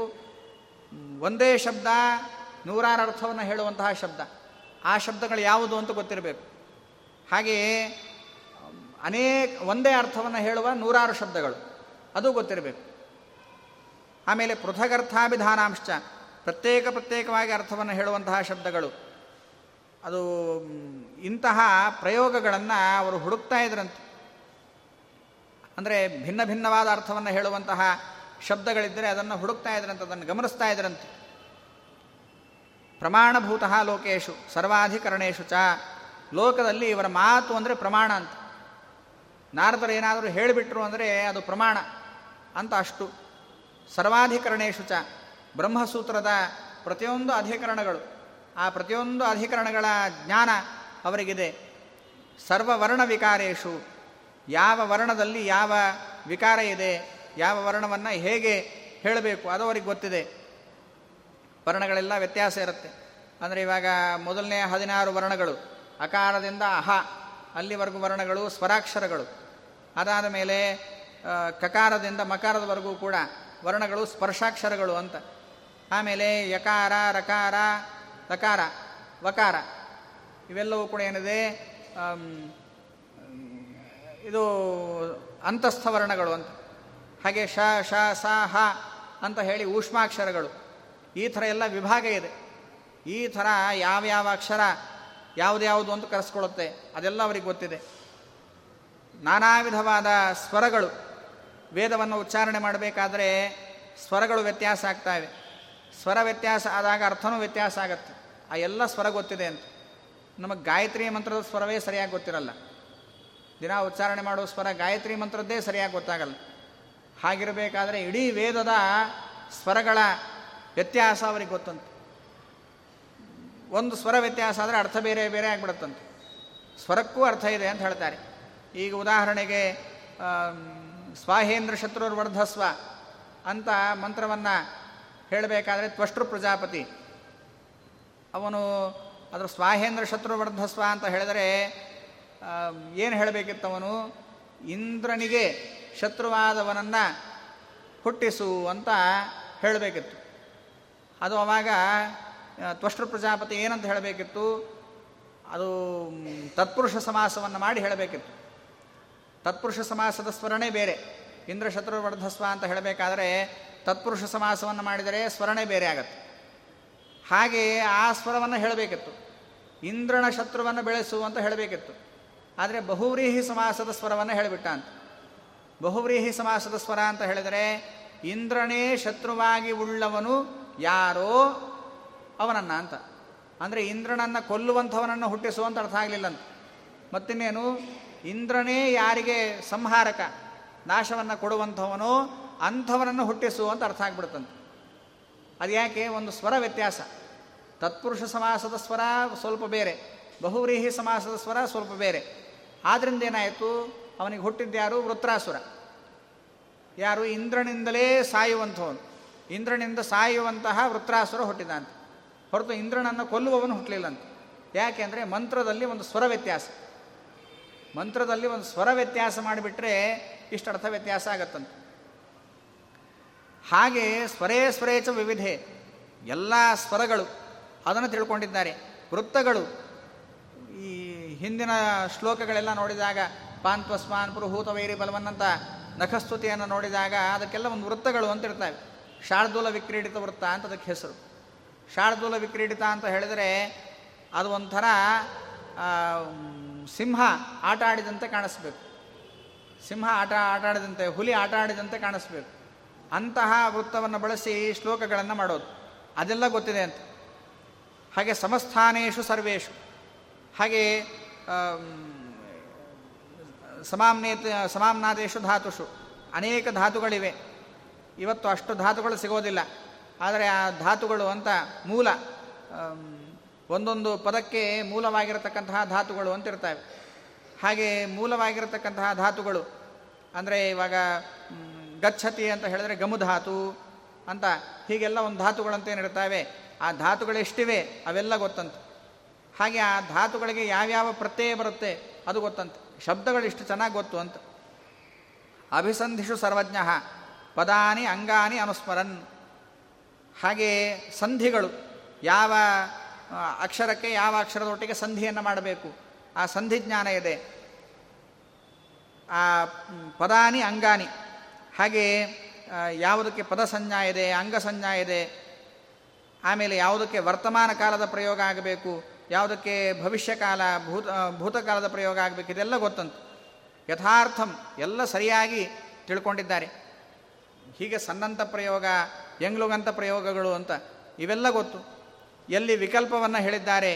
ಒಂದೇ ಶಬ್ದ, ನೂರಾರು ಅರ್ಥವನ್ನು ಹೇಳುವಂತಹ ಶಬ್ದ. ಆ ಶಬ್ದಗಳು ಯಾವುದು ಅಂತ ಗೊತ್ತಿರಬೇಕು. ಹಾಗೆಯೇ, ಅನೇಕ, ಒಂದೇ ಅರ್ಥವನ್ನು ಹೇಳುವ ನೂರಾರು ಶಬ್ದಗಳು, ಅದು ಗೊತ್ತಿರಬೇಕು. ಆಮೇಲೆ ಪೃಥಗರ್ಥಾಭಿಧಾನಾಂಶ ಪ್ರತ್ಯೇಕ ಪ್ರತ್ಯೇಕವಾಗಿ ಅರ್ಥವನ್ನು ಹೇಳುವಂತಹ ಶಬ್ದಗಳು. ಅದು ಇಂತಹ ಪ್ರಯೋಗಗಳನ್ನು ಅವರು ಹುಡುಕ್ತಾ ಇದ್ರಂತೆ. ಅಂದರೆ ಭಿನ್ನ ಭಿನ್ನವಾದ ಅರ್ಥವನ್ನು ಹೇಳುವಂತಹ ಶಬ್ದಗಳಿದ್ದರೆ ಅದನ್ನು ಹುಡುಕ್ತಾ ಇದ್ರಂತೆ, ಅದನ್ನು ಗಮನಿಸ್ತಾ ಇದ್ರಂತೆ. ಪ್ರಮಾಣಭೂತ ಲೋಕೇಶು, ಸರ್ವಾಧಿಕರಣೇಶು ಚ, ಲೋಕದಲ್ಲಿ ಇವರ ಮಾತು ಅಂದರೆ ಪ್ರಮಾಣ ಅಂತ. ನಾರದರು ಏನಾದರೂ ಹೇಳಿಬಿಟ್ರು ಅಂದರೆ ಅದು ಪ್ರಮಾಣ ಅಂತ ಅಷ್ಟು. ಸರ್ವಾಧಿಕರಣೇಶು ಚ, ಬ್ರಹ್ಮಸೂತ್ರದ ಪ್ರತಿಯೊಂದು ಅಧಿಕರಣಗಳು. ಆ ಪ್ರತಿಯೊಂದು ಅಧಿಕರಣಗಳ ಜ್ಞಾನ ಅವರಿಗಿದೆ. ಸರ್ವವರ್ಣ ವಿಕಾರೇಶು. ಯಾವ ವರ್ಣದಲ್ಲಿ ಯಾವ ವಿಕಾರ ಇದೆ, ಯಾವ ವರ್ಣವನ್ನು ಹೇಗೆ ಹೇಳಬೇಕು ಅದು ಅವ್ರಿಗೆ ಗೊತ್ತಿದೆ. ವರ್ಣಗಳೆಲ್ಲ ವ್ಯತ್ಯಾಸ ಇರುತ್ತೆ. ಅಂದರೆ ಇವಾಗ ಮೊದಲನೇ ಹದಿನಾರು ವರ್ಣಗಳು, ಅಕಾರದಿಂದ ಅಹ, ಅಲ್ಲಿವರೆಗೂ ವರ್ಣಗಳು ಸ್ವರಾಕ್ಷರಗಳು. ಅದಾದ ಮೇಲೆ ಕಕಾರದಿಂದ ಮಕಾರದವರೆಗೂ ಕೂಡ ವರ್ಣಗಳು ಸ್ಪರ್ಶಾಕ್ಷರಗಳು ಅಂತ. ಆಮೇಲೆ ಯಕಾರ, ರಕಾರ ಲಕಾರ ವಕಾರ. ಇವೆಲ್ಲವೂ ಕೂಡ ಏನಿದೆ ಇದು ಅಂತಸ್ಥವರ್ಣಗಳು ಅಂತ. ಹಾಗೆ ಶ ಶ, ಸ, ಹ ಅಂತ ಹೇಳಿ ಊಷ್ಮಾಕ್ಷರಗಳು ಈ ಥರ ಎಲ್ಲ ವಿಭಾಗ ಇದೆ. ಈ ಥರ ಯಾವ್ಯಾವ ಅಕ್ಷರ ಯಾವುದ್ಯಾವುದು ಅಂತ ಕರೆಸ್ಕೊಳ್ಳುತ್ತೆ, ಅದೆಲ್ಲ ಅವರಿಗೆ ಗೊತ್ತಿದೆ. ನಾನಾ ವಿಧವಾದ ಸ್ವರಗಳು. ವೇದವನ್ನು ಉಚ್ಚಾರಣೆ ಮಾಡಬೇಕಾದ್ರೆ ಸ್ವರಗಳು ವ್ಯತ್ಯಾಸ ಆಗ್ತಾವೆ ಸ್ವರ ವ್ಯತ್ಯಾಸ ಆದಾಗ ಅರ್ಥನೂ ವ್ಯತ್ಯಾಸ ಆಗುತ್ತೆ. ಆ ಎಲ್ಲ ಸ್ವರ ಗೊತ್ತಿದೆ ಅಂತ. ನಮಗೆ ಗಾಯತ್ರಿ ಮಂತ್ರದ ಸ್ವರವೇ ಸರಿಯಾಗಿ ಗೊತ್ತಿರಲ್ಲ. ದಿನ ಉಚ್ಚಾರಣೆ ಮಾಡುವ ಸ್ವರ ಗಾಯತ್ರಿ ಮಂತ್ರದ್ದೇ ಸರಿಯಾಗಿ ಗೊತ್ತಾಗಲ್ಲ. ಹಾಗಿರಬೇಕಾದ್ರೆ ಇಡೀ ವೇದದ ಸ್ವರಗಳ ವ್ಯತ್ಯಾಸ ಅವರಿಗೆ ಗೊತ್ತಂತೆ. ಒಂದು ಸ್ವರ ವ್ಯತ್ಯಾಸ ಆದರೆ ಅರ್ಥ ಬೇರೆ ಬೇರೆ ಆಗಿಬಿಡುತ್ತಂತೆ. ಸ್ವರಕ್ಕೂ ಅರ್ಥ ಇದೆ ಅಂತ ಹೇಳ್ತಾರೆ. ಈಗ ಉದಾಹರಣೆಗೆ ಸ್ವಾಹೇಂದ್ರ ಶತ್ರುರ್ವರ್ಧಸ್ವ ಅಂತ ಮಂತ್ರವನ್ನು ಹೇಳಬೇಕಾದ್ರೆ ತ್ವಷ್ಟೃ ಪ್ರಜಾಪತಿ. ಅವನು ಅದರ ಸ್ವಾಹೇಂದ್ರ ಶತ್ರುವರ್ಧಸ್ವ ಅಂತ ಹೇಳಿದರೆ ಏನು ಹೇಳಬೇಕಿತ್ತು ಅವನು ಇಂದ್ರನಿಗೆ ಶತ್ರುವಾದವನನ್ನು ಹುಟ್ಟಿಸು ಅಂತ ಹೇಳಬೇಕಿತ್ತು. ಅದು ಅವಾಗ ತ್ವಷ್ಟೃ ಪ್ರಜಾಪತಿ ಏನಂತ ಹೇಳಬೇಕಿತ್ತು? ಅದು ತತ್ಪುರುಷ ಸಮಾಸವನ್ನು ಮಾಡಿ ಹೇಳಬೇಕಿತ್ತು. ತತ್ಪುರುಷ ಸಮಾಸದ ಸ್ವರಣೆ ಬೇರೆ. ಇಂದ್ರ ಶತ್ರುವರ್ಧಸ್ವ ಅಂತ ಹೇಳಬೇಕಾದರೆ, ತತ್ಪುರುಷ ಸಮಾಸವನ್ನು ಮಾಡಿದರೆ ಸ್ವರಣೆ ಬೇರೆ ಆಗತ್ತೆ. ಹಾಗೆ ಆ ಸ್ವರವನ್ನು ಹೇಳಬೇಕಿತ್ತು. ಇಂದ್ರನ ಶತ್ರುವನ್ನು ಬೆಳೆಸು ಅಂತ ಹೇಳಬೇಕಿತ್ತು. ಆದರೆ ಬಹುವ್ರೀಹಿ ಸಮಾಸದ ಸ್ವರವನ್ನು ಹೇಳಿಬಿಟ್ಟ ಅಂತ. ಬಹುವ್ರೀಹಿ ಸಮಾಸದ ಸ್ವರ ಅಂತ ಹೇಳಿದರೆ, ಇಂದ್ರನೇ ಶತ್ರುವಾಗಿ ಉಳ್ಳವನು ಯಾರೋ ಅವನನ್ನು ಅಂತ. ಅಂದರೆ ಇಂದ್ರನನ್ನು ಕೊಲ್ಲುವಂಥವನನ್ನು ಹುಟ್ಟಿಸುವಂತ ಅರ್ಥ ಆಗಲಿಲ್ಲ ಅಂತ. ಮತ್ತಿನ್ನೇನು, ಇಂದ್ರನೇ ಯಾರಿಗೆ ಸಂಹಾರಕ, ನಾಶವನ್ನು ಕೊಡುವಂಥವನು ಅಂಥವನನ್ನು ಹುಟ್ಟಿಸು ಅಂತ ಅರ್ಥ ಆಗ್ಬಿಡ್ತಂತೆ ಅದು ಯಾಕೆ ಒಂದು ಸ್ವರ ವ್ಯತ್ಯಾಸ. ತತ್ಪುರುಷ ಸಮಾಸದ ಸ್ವರ ಸ್ವಲ್ಪ ಬೇರೆ, ಬಹುವ್ರೀಹಿ ಸಮಾಸದ ಸ್ವರ ಸ್ವಲ್ಪ ಬೇರೆ. ಆದ್ದರಿಂದ ಏನಾಯಿತು? ಅವನಿಗೆ ಹುಟ್ಟಿದ್ಯಾರು ವೃತ್ರಾಸುರ. ಯಾರು? ಇಂದ್ರನಿಂದಲೇ ಸಾಯುವಂಥವನು. ಇಂದ್ರನಿಂದ ಸಾಯುವಂತಹ ವೃತ್ರಾಸುರ ಹುಟ್ಟಿದಂತೆ. ಹೊರತು ಇಂದ್ರನನ್ನು ಕೊಲ್ಲುವವನು ಹುಟ್ಟಲಿಲ್ಲಂತೆ. ಯಾಕೆಂದರೆ ಮಂತ್ರದಲ್ಲಿ ಒಂದು ಸ್ವರ ವ್ಯತ್ಯಾಸ. ಮಂತ್ರದಲ್ಲಿ ಒಂದು ಸ್ವರ ವ್ಯತ್ಯಾಸ ಮಾಡಿಬಿಟ್ರೆ ಇಷ್ಟರ್ಥ ವ್ಯತ್ಯಾಸ ಆಗತ್ತಂತೆ. ಹಾಗೆ ಸ್ವರೇ ಸ್ವರೇಚ ವಿವಿಧೆ. ಎಲ್ಲ ಸ್ವರಗಳು ಅದನ್ನು ತಿಳ್ಕೊಂಡಿದ್ದಾರೆ. ವೃತ್ತಗಳು, ಈ ಹಿಂದಿನ ಶ್ಲೋಕಗಳೆಲ್ಲ ನೋಡಿದಾಗ ಪಾಂತ್ವಸ್ಮಾನ್ ಪುರುಹೂತ ವೈರಿ ಬಲವನ್ನಂತ ನಖಸ್ತುತಿಯನ್ನು ನೋಡಿದಾಗ, ಅದಕ್ಕೆಲ್ಲ ಒಂದು ವೃತ್ತಗಳು ಅಂತ ಇರ್ತವೆ. ಶಾರ್ದೂಲ ವಿಕ್ರೀಡಿತ ವೃತ್ತ ಅಂತ ಅದಕ್ಕೆ ಹೆಸರು. ಶಾರ್ದೂಲ ವಿಕ್ರೀಡಿತ ಅಂತ ಹೇಳಿದರೆ, ಅದು ಒಂಥರ ಸಿಂಹ ಆಟ ಆಡಿದಂತೆ ಕಾಣಿಸ್ಬೇಕು. ಸಿಂಹ ಆಟ ಆಟ ಆಡಿದಂತೆ ಹುಲಿ ಆಟ ಆಡಿದಂತೆ ಕಾಣಿಸ್ಬೇಕು. ಅಂತಹ ವೃತ್ತವನ್ನು ಬಳಸಿ ಶ್ಲೋಕಗಳನ್ನು ಮಾಡೋದು. ಅದೆಲ್ಲ ಗೊತ್ತಿದೆ ಅಂತ. ಹಾಗೆ ಸಮಸ್ಥಾನೇಶು ಸರ್ವೇಶು ಹಾಗೆ ಸಮಾಮ್ನೇತ, ಸಮಾಮ್ನಾದೇಶು ಧಾತುಷು. ಅನೇಕ ಧಾತುಗಳಿವೆ. ಇವತ್ತು ಅಷ್ಟು ಧಾತುಗಳು ಸಿಗೋದಿಲ್ಲ. ಆದರೆ ಆ ಧಾತುಗಳು ಅಂತ ಮೂಲ ಒಂದೊಂದು ಪದಕ್ಕೆ ಮೂಲವಾಗಿರತಕ್ಕಂತಹ ಧಾತುಗಳು ಅಂತಿರ್ತವೆ. ಹಾಗೆ ಮೂಲವಾಗಿರತಕ್ಕಂತಹ ಧಾತುಗಳು, ಅಂದರೆ ಇವಾಗ ಗಚ್ಚತಿ ಅಂತ ಹೇಳಿದ್ರೆ ಗಮುಧಾತು ಅಂತ ಹೀಗೆಲ್ಲ ಒಂದು ಧಾತುಗಳಂತೇನಿರ್ತವೆ. ಆ ಧಾತುಗಳೆಷ್ಟಿವೆ ಅವೆಲ್ಲ ಗೊತ್ತಂತೆ. ಹಾಗೆ ಆ ಧಾತುಗಳಿಗೆ ಯಾವ್ಯಾವ ಪ್ರತ್ಯಯ ಬರುತ್ತೆ ಅದು ಗೊತ್ತಂತೆ. ಶಬ್ದಗಳು ಇಷ್ಟು ಚೆನ್ನಾಗಿ ಗೊತ್ತು ಅಂತ. ಅಭಿಸಂಧಿಷು ಸರ್ವಜ್ಞ, ಪದಾನಿ ಅಂಗಾನಿ ಅನುಸ್ಮರನ್. ಹಾಗೆ ಸಂಧಿಗಳು, ಯಾವ ಅಕ್ಷರಕ್ಕೆ ಯಾವ ಅಕ್ಷರದೊಟ್ಟಿಗೆ ಸಂಧಿಯನ್ನು ಮಾಡಬೇಕು? ಆ ಸಂಧಿ ಜ್ಞಾನ ಇದೆ. ಆ ಪದಾನಿ ಅಂಗಾನಿ. ಹಾಗೆ ಯಾವುದಕ್ಕೆ ಪದ ಸಂಜ್ಞಾ ಇದೆ ಅಂಗ ಸಂಜ್ಞಾ ಇದೆ ಆಮೇಲೆ ಯಾವುದಕ್ಕೆ ವರ್ತಮಾನ ಕಾಲದ ಪ್ರಯೋಗ ಆಗಬೇಕು, ಯಾವುದಕ್ಕೆ ಭವಿಷ್ಯ ಕಾಲ, ಭೂತ ಭೂತಕಾಲದ ಪ್ರಯೋಗ ಆಗಬೇಕು, ಇದೆಲ್ಲ ಗೊತ್ತಂತ. ಯಥಾರ್ಥಂ ಎಲ್ಲ ಸರಿಯಾಗಿ ತಿಳ್ಕೊಂಡಿದ್ದಾರೆ. ಹೀಗೆ ಸನ್ನಂತ ಪ್ರಯೋಗ, ಎಂಗ್ಲುಗಂತ ಪ್ರಯೋಗಗಳು ಅಂತ ಇವೆಲ್ಲ ಗೊತ್ತು. ಎಲ್ಲಿ ವಿಕಲ್ಪವನ್ನು ಹೇಳಿದ್ದಾರೆ,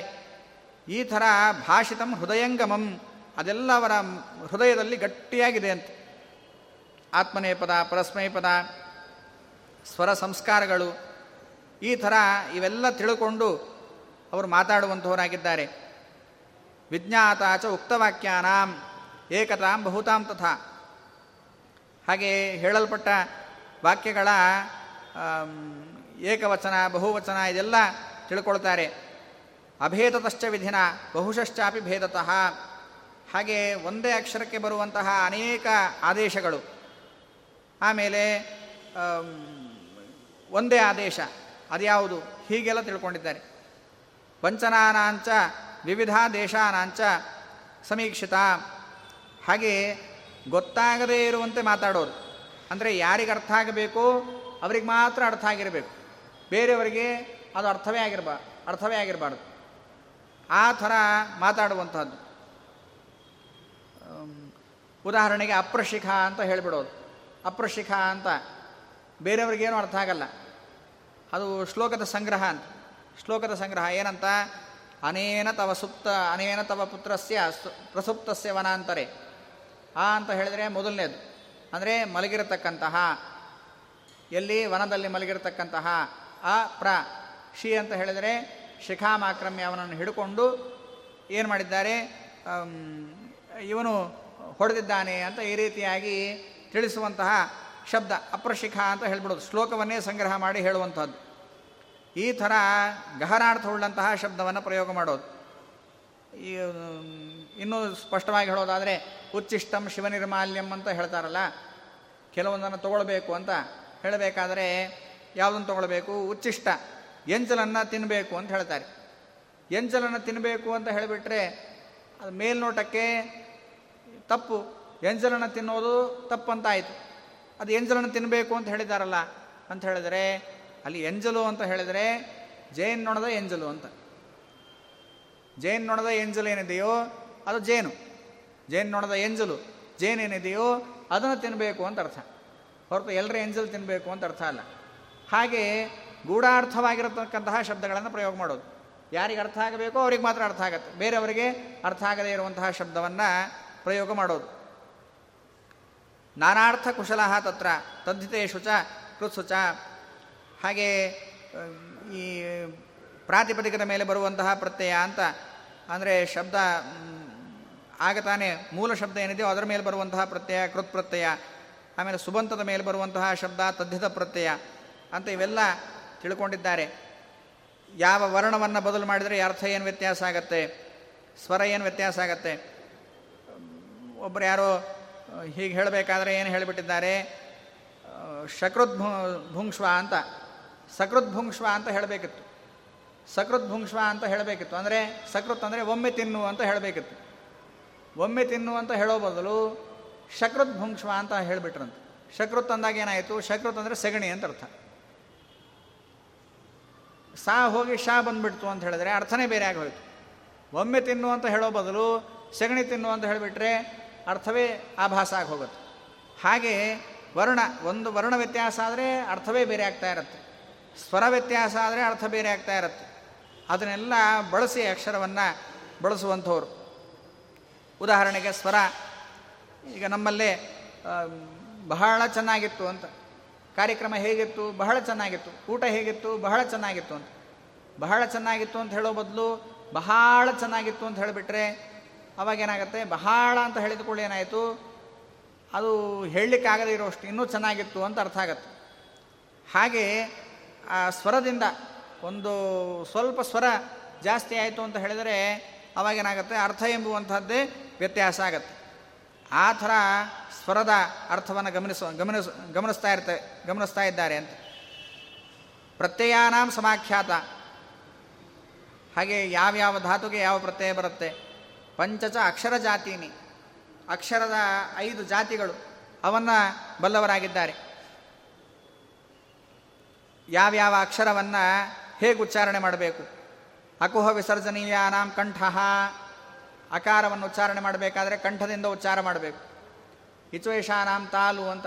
ಈ ಥರ ಭಾಷಿತಂ ಹೃದಯಂಗಮಂ, ಅದೆಲ್ಲ ಅವರ ಹೃದಯದಲ್ಲಿ ಗಟ್ಟಿಯಾಗಿದೆ ಅಂತ. ಆತ್ಮನೇ ಪದ ಪರಸ್ಮಯ ಪದ ಸ್ವರ ಸಂಸ್ಕಾರಗಳು ಈ ಥರ ಇವೆಲ್ಲ ತಿಳ್ಕೊಂಡು ಅವರು ಮಾತಾಡುವಂಥವರಾಗಿದ್ದಾರೆ ವಿಜ್ಞಾತಾಚ ಉಕ್ತವಾಕ್ಯಾನಾಂ ಏಕತಾಂ ಬಹುತಾಂ ತಥಾ. ಹಾಗೆ ಹೇಳಲ್ಪಟ್ಟ ವಾಕ್ಯಗಳ ಏಕವಚನ, ಬಹುವಚನ ಇದೆಲ್ಲ ತಿಳ್ಕೊಳ್ತಾರೆ. ಅಭೇದತಶ್ಚ ವಿಧಿನ, ಬಹುಶಶ್ಚಾಪಿ ಭೇದತಃ. ಹಾಗೆ ಒಂದೇ ಅಕ್ಷರಕ್ಕೆ ಬರುವಂತಹ ಅನೇಕ ಆದೇಶಗಳು. ಆಮೇಲೆ ಒಂದೇ ಆದೇಶ. ಅದ್ಯಾವುದು? ಹೀಗೆಲ್ಲ ತಿಳ್ಕೊಂಡಿದ್ದಾರೆ. ಪಂಚನಾನಾಂಚ, ವಿವಿಧ ದೇಶಾನಾಂಚ, ಸಮೀಕ್ಷಿತ. ಹಾಗೆ ಗೊತ್ತಾಗದೇ ಇರುವಂತೆ ಮಾತಾಡೋರು. ಅಂದರೆ ಯಾರಿಗೆ ಅರ್ಥ ಆಗಬೇಕು? ಅವ್ರಿಗೆ ಮಾತ್ರ ಅರ್ಥ ಆಗಿರಬೇಕು. ಬೇರೆಯವರಿಗೆ ಅದು ಅರ್ಥವೇ ಆಗಿರಬಾರ್ದು ಅರ್ಥವೇ ಆಗಿರಬಾರ್ದು. ಆ ಥರ ಮಾತಾಡುವಂಥದ್ದು ಉದಾಹರಣೆಗೆ ಅಪ್ರಶಿಖ ಅಂತ ಹೇಳಿಬಿಡೋದು. ಅಪ್ರಶಿಖ ಅಂತ. ಬೇರೆಯವ್ರಿಗೇನು ಅರ್ಥ ಆಗಲ್ಲ. ಅದು ಶ್ಲೋಕದ ಸಂಗ್ರಹ ಅಂತ. ಶ್ಲೋಕದ ಸಂಗ್ರಹ ಏನಂತ? ಅನೇನ ತವ ಸುಪ್ತ, ಅನೇನ ತವ ಪುತ್ರಸ್ಯ ಪ್ರಸುಪ್ತಸ್ಯ ವನಾಂತರೆ ಆ ಅಂತ ಹೇಳಿದರೆ ಮೊದಲನೇದು. ಅಂದರೆ ಮಲಗಿರತಕ್ಕಂತಹ, ಎಲ್ಲಿ ವನದಲ್ಲಿ ಮಲಗಿರತಕ್ಕಂತಹ, ಆ ಪ್ರ ಶಿ ಅಂತ ಹೇಳಿದರೆ ಶಿಖಾಮಾಕ್ರಮ್ಯ ಅವನನ್ನು ಹಿಡ್ಕೊಂಡು ಏನು ಮಾಡಿದ್ದಾರೆ? ಇವನು ಹೊಡೆದಿದ್ದಾನೆ ಅಂತ ಈ ರೀತಿಯಾಗಿ ತಿಳಿಸುವಂತಹ ಶಬ್ದ, ಅಪ್ರಶಿಖ ಅಂತ ಹೇಳ್ಬಿಡೋದು. ಶ್ಲೋಕವನ್ನೇ ಸಂಗ್ರಹ ಮಾಡಿ ಹೇಳುವಂಥದ್ದು. ಈ ಥರ ಗಹನಾರ್ಥವುಳ್ಳಂತಹ ಶಬ್ದವನ್ನು ಪ್ರಯೋಗ ಮಾಡೋದು. ಈ ಇನ್ನೂ ಸ್ಪಷ್ಟವಾಗಿ ಹೇಳೋದಾದರೆ, ಉಚ್ಚಿಷ್ಟಂ ಶಿವನಿರ್ಮಾಲ್ಯಂ ಅಂತ ಹೇಳ್ತಾರಲ್ಲ, ಕೆಲವೊಂದನ್ನು ತಗೊಳ್ಬೇಕು ಅಂತ ಹೇಳಬೇಕಾದರೆ ಯಾವುದನ್ನು ತಗೊಳ್ಬೇಕು? ಉಚ್ಚಿಷ್ಟ ಎಂಚಲನ್ನು ತಿನ್ನಬೇಕು ಅಂತ ಹೇಳ್ತಾರೆ. ಎಂಚಲನ್ನು ತಿನ್ನಬೇಕು ಅಂತ ಹೇಳಿಬಿಟ್ರೆ, ಅದು ಮೇಲ್ನೋಟಕ್ಕೆ ತಪ್ಪು. ಎಂಜಲನ್ನು ತಿನ್ನೋದು ತಪ್ಪು ಅಂತ ಆಯಿತು ಅದು ಎಂಜಲನ್ನು ತಿನ್ನಬೇಕು ಅಂತ ಹೇಳಿದಾರಲ್ಲ ಅಂತ ಹೇಳಿದರೆ, ಅಲ್ಲಿ ಎಂಜಲು ಅಂತ ಹೇಳಿದರೆ, ಜೇನ್ ನೊಣದ ಎಂಜಲು ಅಂತ. ಜೇನ್ ನೊಣದ ಎಂಜಲು ಏನಿದೆಯೋ ಅದು ಜೇನು. ಜೇನು ನೊಣದ ಎಂಜಲು ಜೇನೇನಿದೆಯೋ ಅದನ್ನು ತಿನ್ನಬೇಕು ಅಂತ ಅರ್ಥ. ಹೊರತು ಎಲ್ಲರ ಎಂಜಲು ತಿನ್ನಬೇಕು ಅಂತ ಅರ್ಥ ಅಲ್ಲ. ಹಾಗೆ ಗೂಢಾರ್ಥವಾಗಿರತಕ್ಕಂತಹ ಶಬ್ದಗಳನ್ನು ಪ್ರಯೋಗ ಮಾಡೋದು. ಯಾರಿಗೆ ಅರ್ಥ ಆಗಬೇಕೋ ಅವ್ರಿಗೆ ಮಾತ್ರ ಅರ್ಥ ಆಗುತ್ತೆ. ಬೇರೆಯವರಿಗೆ ಅರ್ಥ ಆಗದೇ ಇರುವಂತಹ ಶಬ್ದವನ್ನು ಪ್ರಯೋಗ ಮಾಡೋದು. ನಾನಾರ್ಥ ಕುಶಲ ತತ್ರ ತದ್ಧತೆ ಶುಚ ಕೃತ್ಸುಚ ಹಾಗೆ ಈ ಪ್ರಾತಿಪದಿಕದ ಮೇಲೆ ಬರುವಂತಹ ಪ್ರತ್ಯಯ ಅಂತ, ಅಂದರೆ ಶಬ್ದ ಆಗ ತಾನೇ ಮೂಲ ಶಬ್ದ ಏನಿದೆಯೋ ಅದರ ಮೇಲೆ ಬರುವಂತಹ ಪ್ರತ್ಯಯ, ಕೃತ್ ಪ್ರತ್ಯಯ, ಆಮೇಲೆ ಸುಬಂತದ ಮೇಲೆ ಬರುವಂತಹ ಶಬ್ದ, ತದ್ಧಿತ ಪ್ರತ್ಯಯ ಅಂತ ಇವೆಲ್ಲ ತಿಳ್ಕೊಂಡಿದ್ದಾರೆ. ಯಾವ ವರ್ಣವನ್ನು ಬದಲು ಮಾಡಿದರೆ ಅರ್ಥ ಏನು ವ್ಯತ್ಯಾಸ ಆಗತ್ತೆ? ಸ್ವರ ಏನು ವ್ಯತ್ಯಾಸ ಆಗತ್ತೆ? ಒಬ್ಬರು ಯಾರೋ ಹೀಗೆ ಹೇಳಬೇಕಾದ್ರೆ ಏನು ಹೇಳಿಬಿಟ್ಟಿದ್ದಾರೆ? ಶಕೃತ್ ಭುಂಕ್ಷ್ವ ಅಂತ. ಸಕೃತ್ ಭುಂಕ್ಷ್ವ ಅಂತ ಹೇಳಬೇಕಿತ್ತು. ಸಕೃತ್ ಭುಂಕ್ಷ್ವ ಅಂತ ಹೇಳಬೇಕಿತ್ತು. ಅಂದರೆ ಸಕೃತ್ ಅಂದರೆ ಒಮ್ಮೆ ತಿನ್ನು ಅಂತ ಹೇಳಬೇಕಿತ್ತು. ಒಮ್ಮೆ ತಿನ್ನು ಅಂತ ಹೇಳೋ ಬದಲು ಶಕೃತ್ ಭುಂಕ್ಷ್ವ ಅಂತ ಹೇಳಿಬಿಟ್ರಂತೆ. ಶಕೃತ್ ಅಂದಾಗ ಏನಾಯಿತು? ಶಕೃತ್ ಅಂದರೆ ಸೆಗಣಿ ಅಂತ ಅರ್ಥ. ಸಾ ಹೋಗಿ ಶಾ ಬಂದ್ಬಿಡ್ತು ಅಂತ ಹೇಳಿದ್ರೆ ಅರ್ಥನೇ ಬೇರೆ ಆಗೋಯ್ತು. ಒಮ್ಮೆ ತಿನ್ನು ಅಂತ ಹೇಳೋ ಬದಲು ಸೆಗಣಿ ತಿನ್ನು ಅಂತ ಹೇಳಿಬಿಟ್ರೆ ಅರ್ಥವೇ ಆಭಾಸ ಆಗಿ ಹೋಗುತ್ತೆ ಹಾಗೆ ವರ್ಣ, ಒಂದು ವರ್ಣ ವ್ಯತ್ಯಾಸ ಆದರೆ ಅರ್ಥವೇ ಬೇರೆ ಆಗ್ತಾ ಇರುತ್ತೆ. ಸ್ವರ ವ್ಯತ್ಯಾಸ ಆದರೆ ಅರ್ಥ ಬೇರೆ ಆಗ್ತಾ ಇರುತ್ತೆ. ಅದನ್ನೆಲ್ಲ ಬಳಸಿ ಅಕ್ಷರವನ್ನು ಬಳಸುವಂಥವ್ರು. ಉದಾಹರಣೆಗೆ ಸ್ವರ, ಈಗ ನಮ್ಮಲ್ಲೇ ಬಹಳ ಚೆನ್ನಾಗಿತ್ತು ಅಂತ. ಕಾರ್ಯಕ್ರಮ ಹೇಗಿತ್ತು? ಬಹಳ ಚೆನ್ನಾಗಿತ್ತು. ಊಟ ಹೇಗಿತ್ತು? ಬಹಳ ಚೆನ್ನಾಗಿತ್ತು ಅಂತ. ಬಹಳ ಚೆನ್ನಾಗಿತ್ತು ಅಂತ ಹೇಳೋ ಬದಲು ಬಹಳ ಚೆನ್ನಾಗಿತ್ತು ಅಂತ ಹೇಳಿಬಿಟ್ರೆ ಅವಾಗ ಏನಾಗುತ್ತೆ? ಬಹಳ ಅಂತ ಹೇಳಿದ ಏನಾಯಿತು? ಅದು ಹೇಳಲಿಕ್ಕಾಗದೇ ಇರೋಷ್ಟು ಇನ್ನೂ ಚೆನ್ನಾಗಿತ್ತು ಅಂತ ಅರ್ಥ ಆಗತ್ತೆ. ಹಾಗೆ ಆ ಸ್ವರದಿಂದ ಒಂದು ಸ್ವಲ್ಪ ಸ್ವರ ಜಾಸ್ತಿ ಆಯಿತು ಅಂತ ಹೇಳಿದರೆ ಅವಾಗೇನಾಗುತ್ತೆ ಅರ್ಥ ಎಂಬುವಂಥದ್ದೇ ವ್ಯತ್ಯಾಸ ಆಗತ್ತೆ. ಆ ಥರ ಸ್ವರದ ಅರ್ಥವನ್ನು ಗಮನಿಸ ಗಮನಿಸ, ಗಮನಿಸ್ತಾ ಇರ್ತೆ, ಗಮನಿಸ್ತಾ ಇದ್ದಾರೆ ಅಂತ. ಪ್ರತ್ಯಯಾನಾಂ ಸಮಾಖ್ಯಾತ. ಹಾಗೆ ಯಾವ್ಯಾವ ಧಾತುಗೆ ಯಾವ ಪ್ರತ್ಯಯ ಬರುತ್ತೆ? ಪಂಚಚ ಅಕ್ಷರ ಜಾತೀನಿ. ಅಕ್ಷರದ ಐದು ಜಾತಿಗಳು ಅವನ್ನು ಬಲ್ಲವರಾಗಿದ್ದಾರೆ. ಯಾವ್ಯಾವ ಅಕ್ಷರವನ್ನು ಹೇಗೆ ಉಚ್ಚಾರಣೆ ಮಾಡಬೇಕು? ಅಕುಹ ವಿಸರ್ಜನೀಯಾನಾಂ ಕಂಠ. ಅಕಾರವನ್ನು ಉಚ್ಚಾರಣೆ ಮಾಡಬೇಕಾದ್ರೆ ಕಂಠದಿಂದ ಉಚ್ಚಾರ ಮಾಡಬೇಕು. ಇಚ್ವೇಶಾನಾಂ ತಾಲು ಅಂತ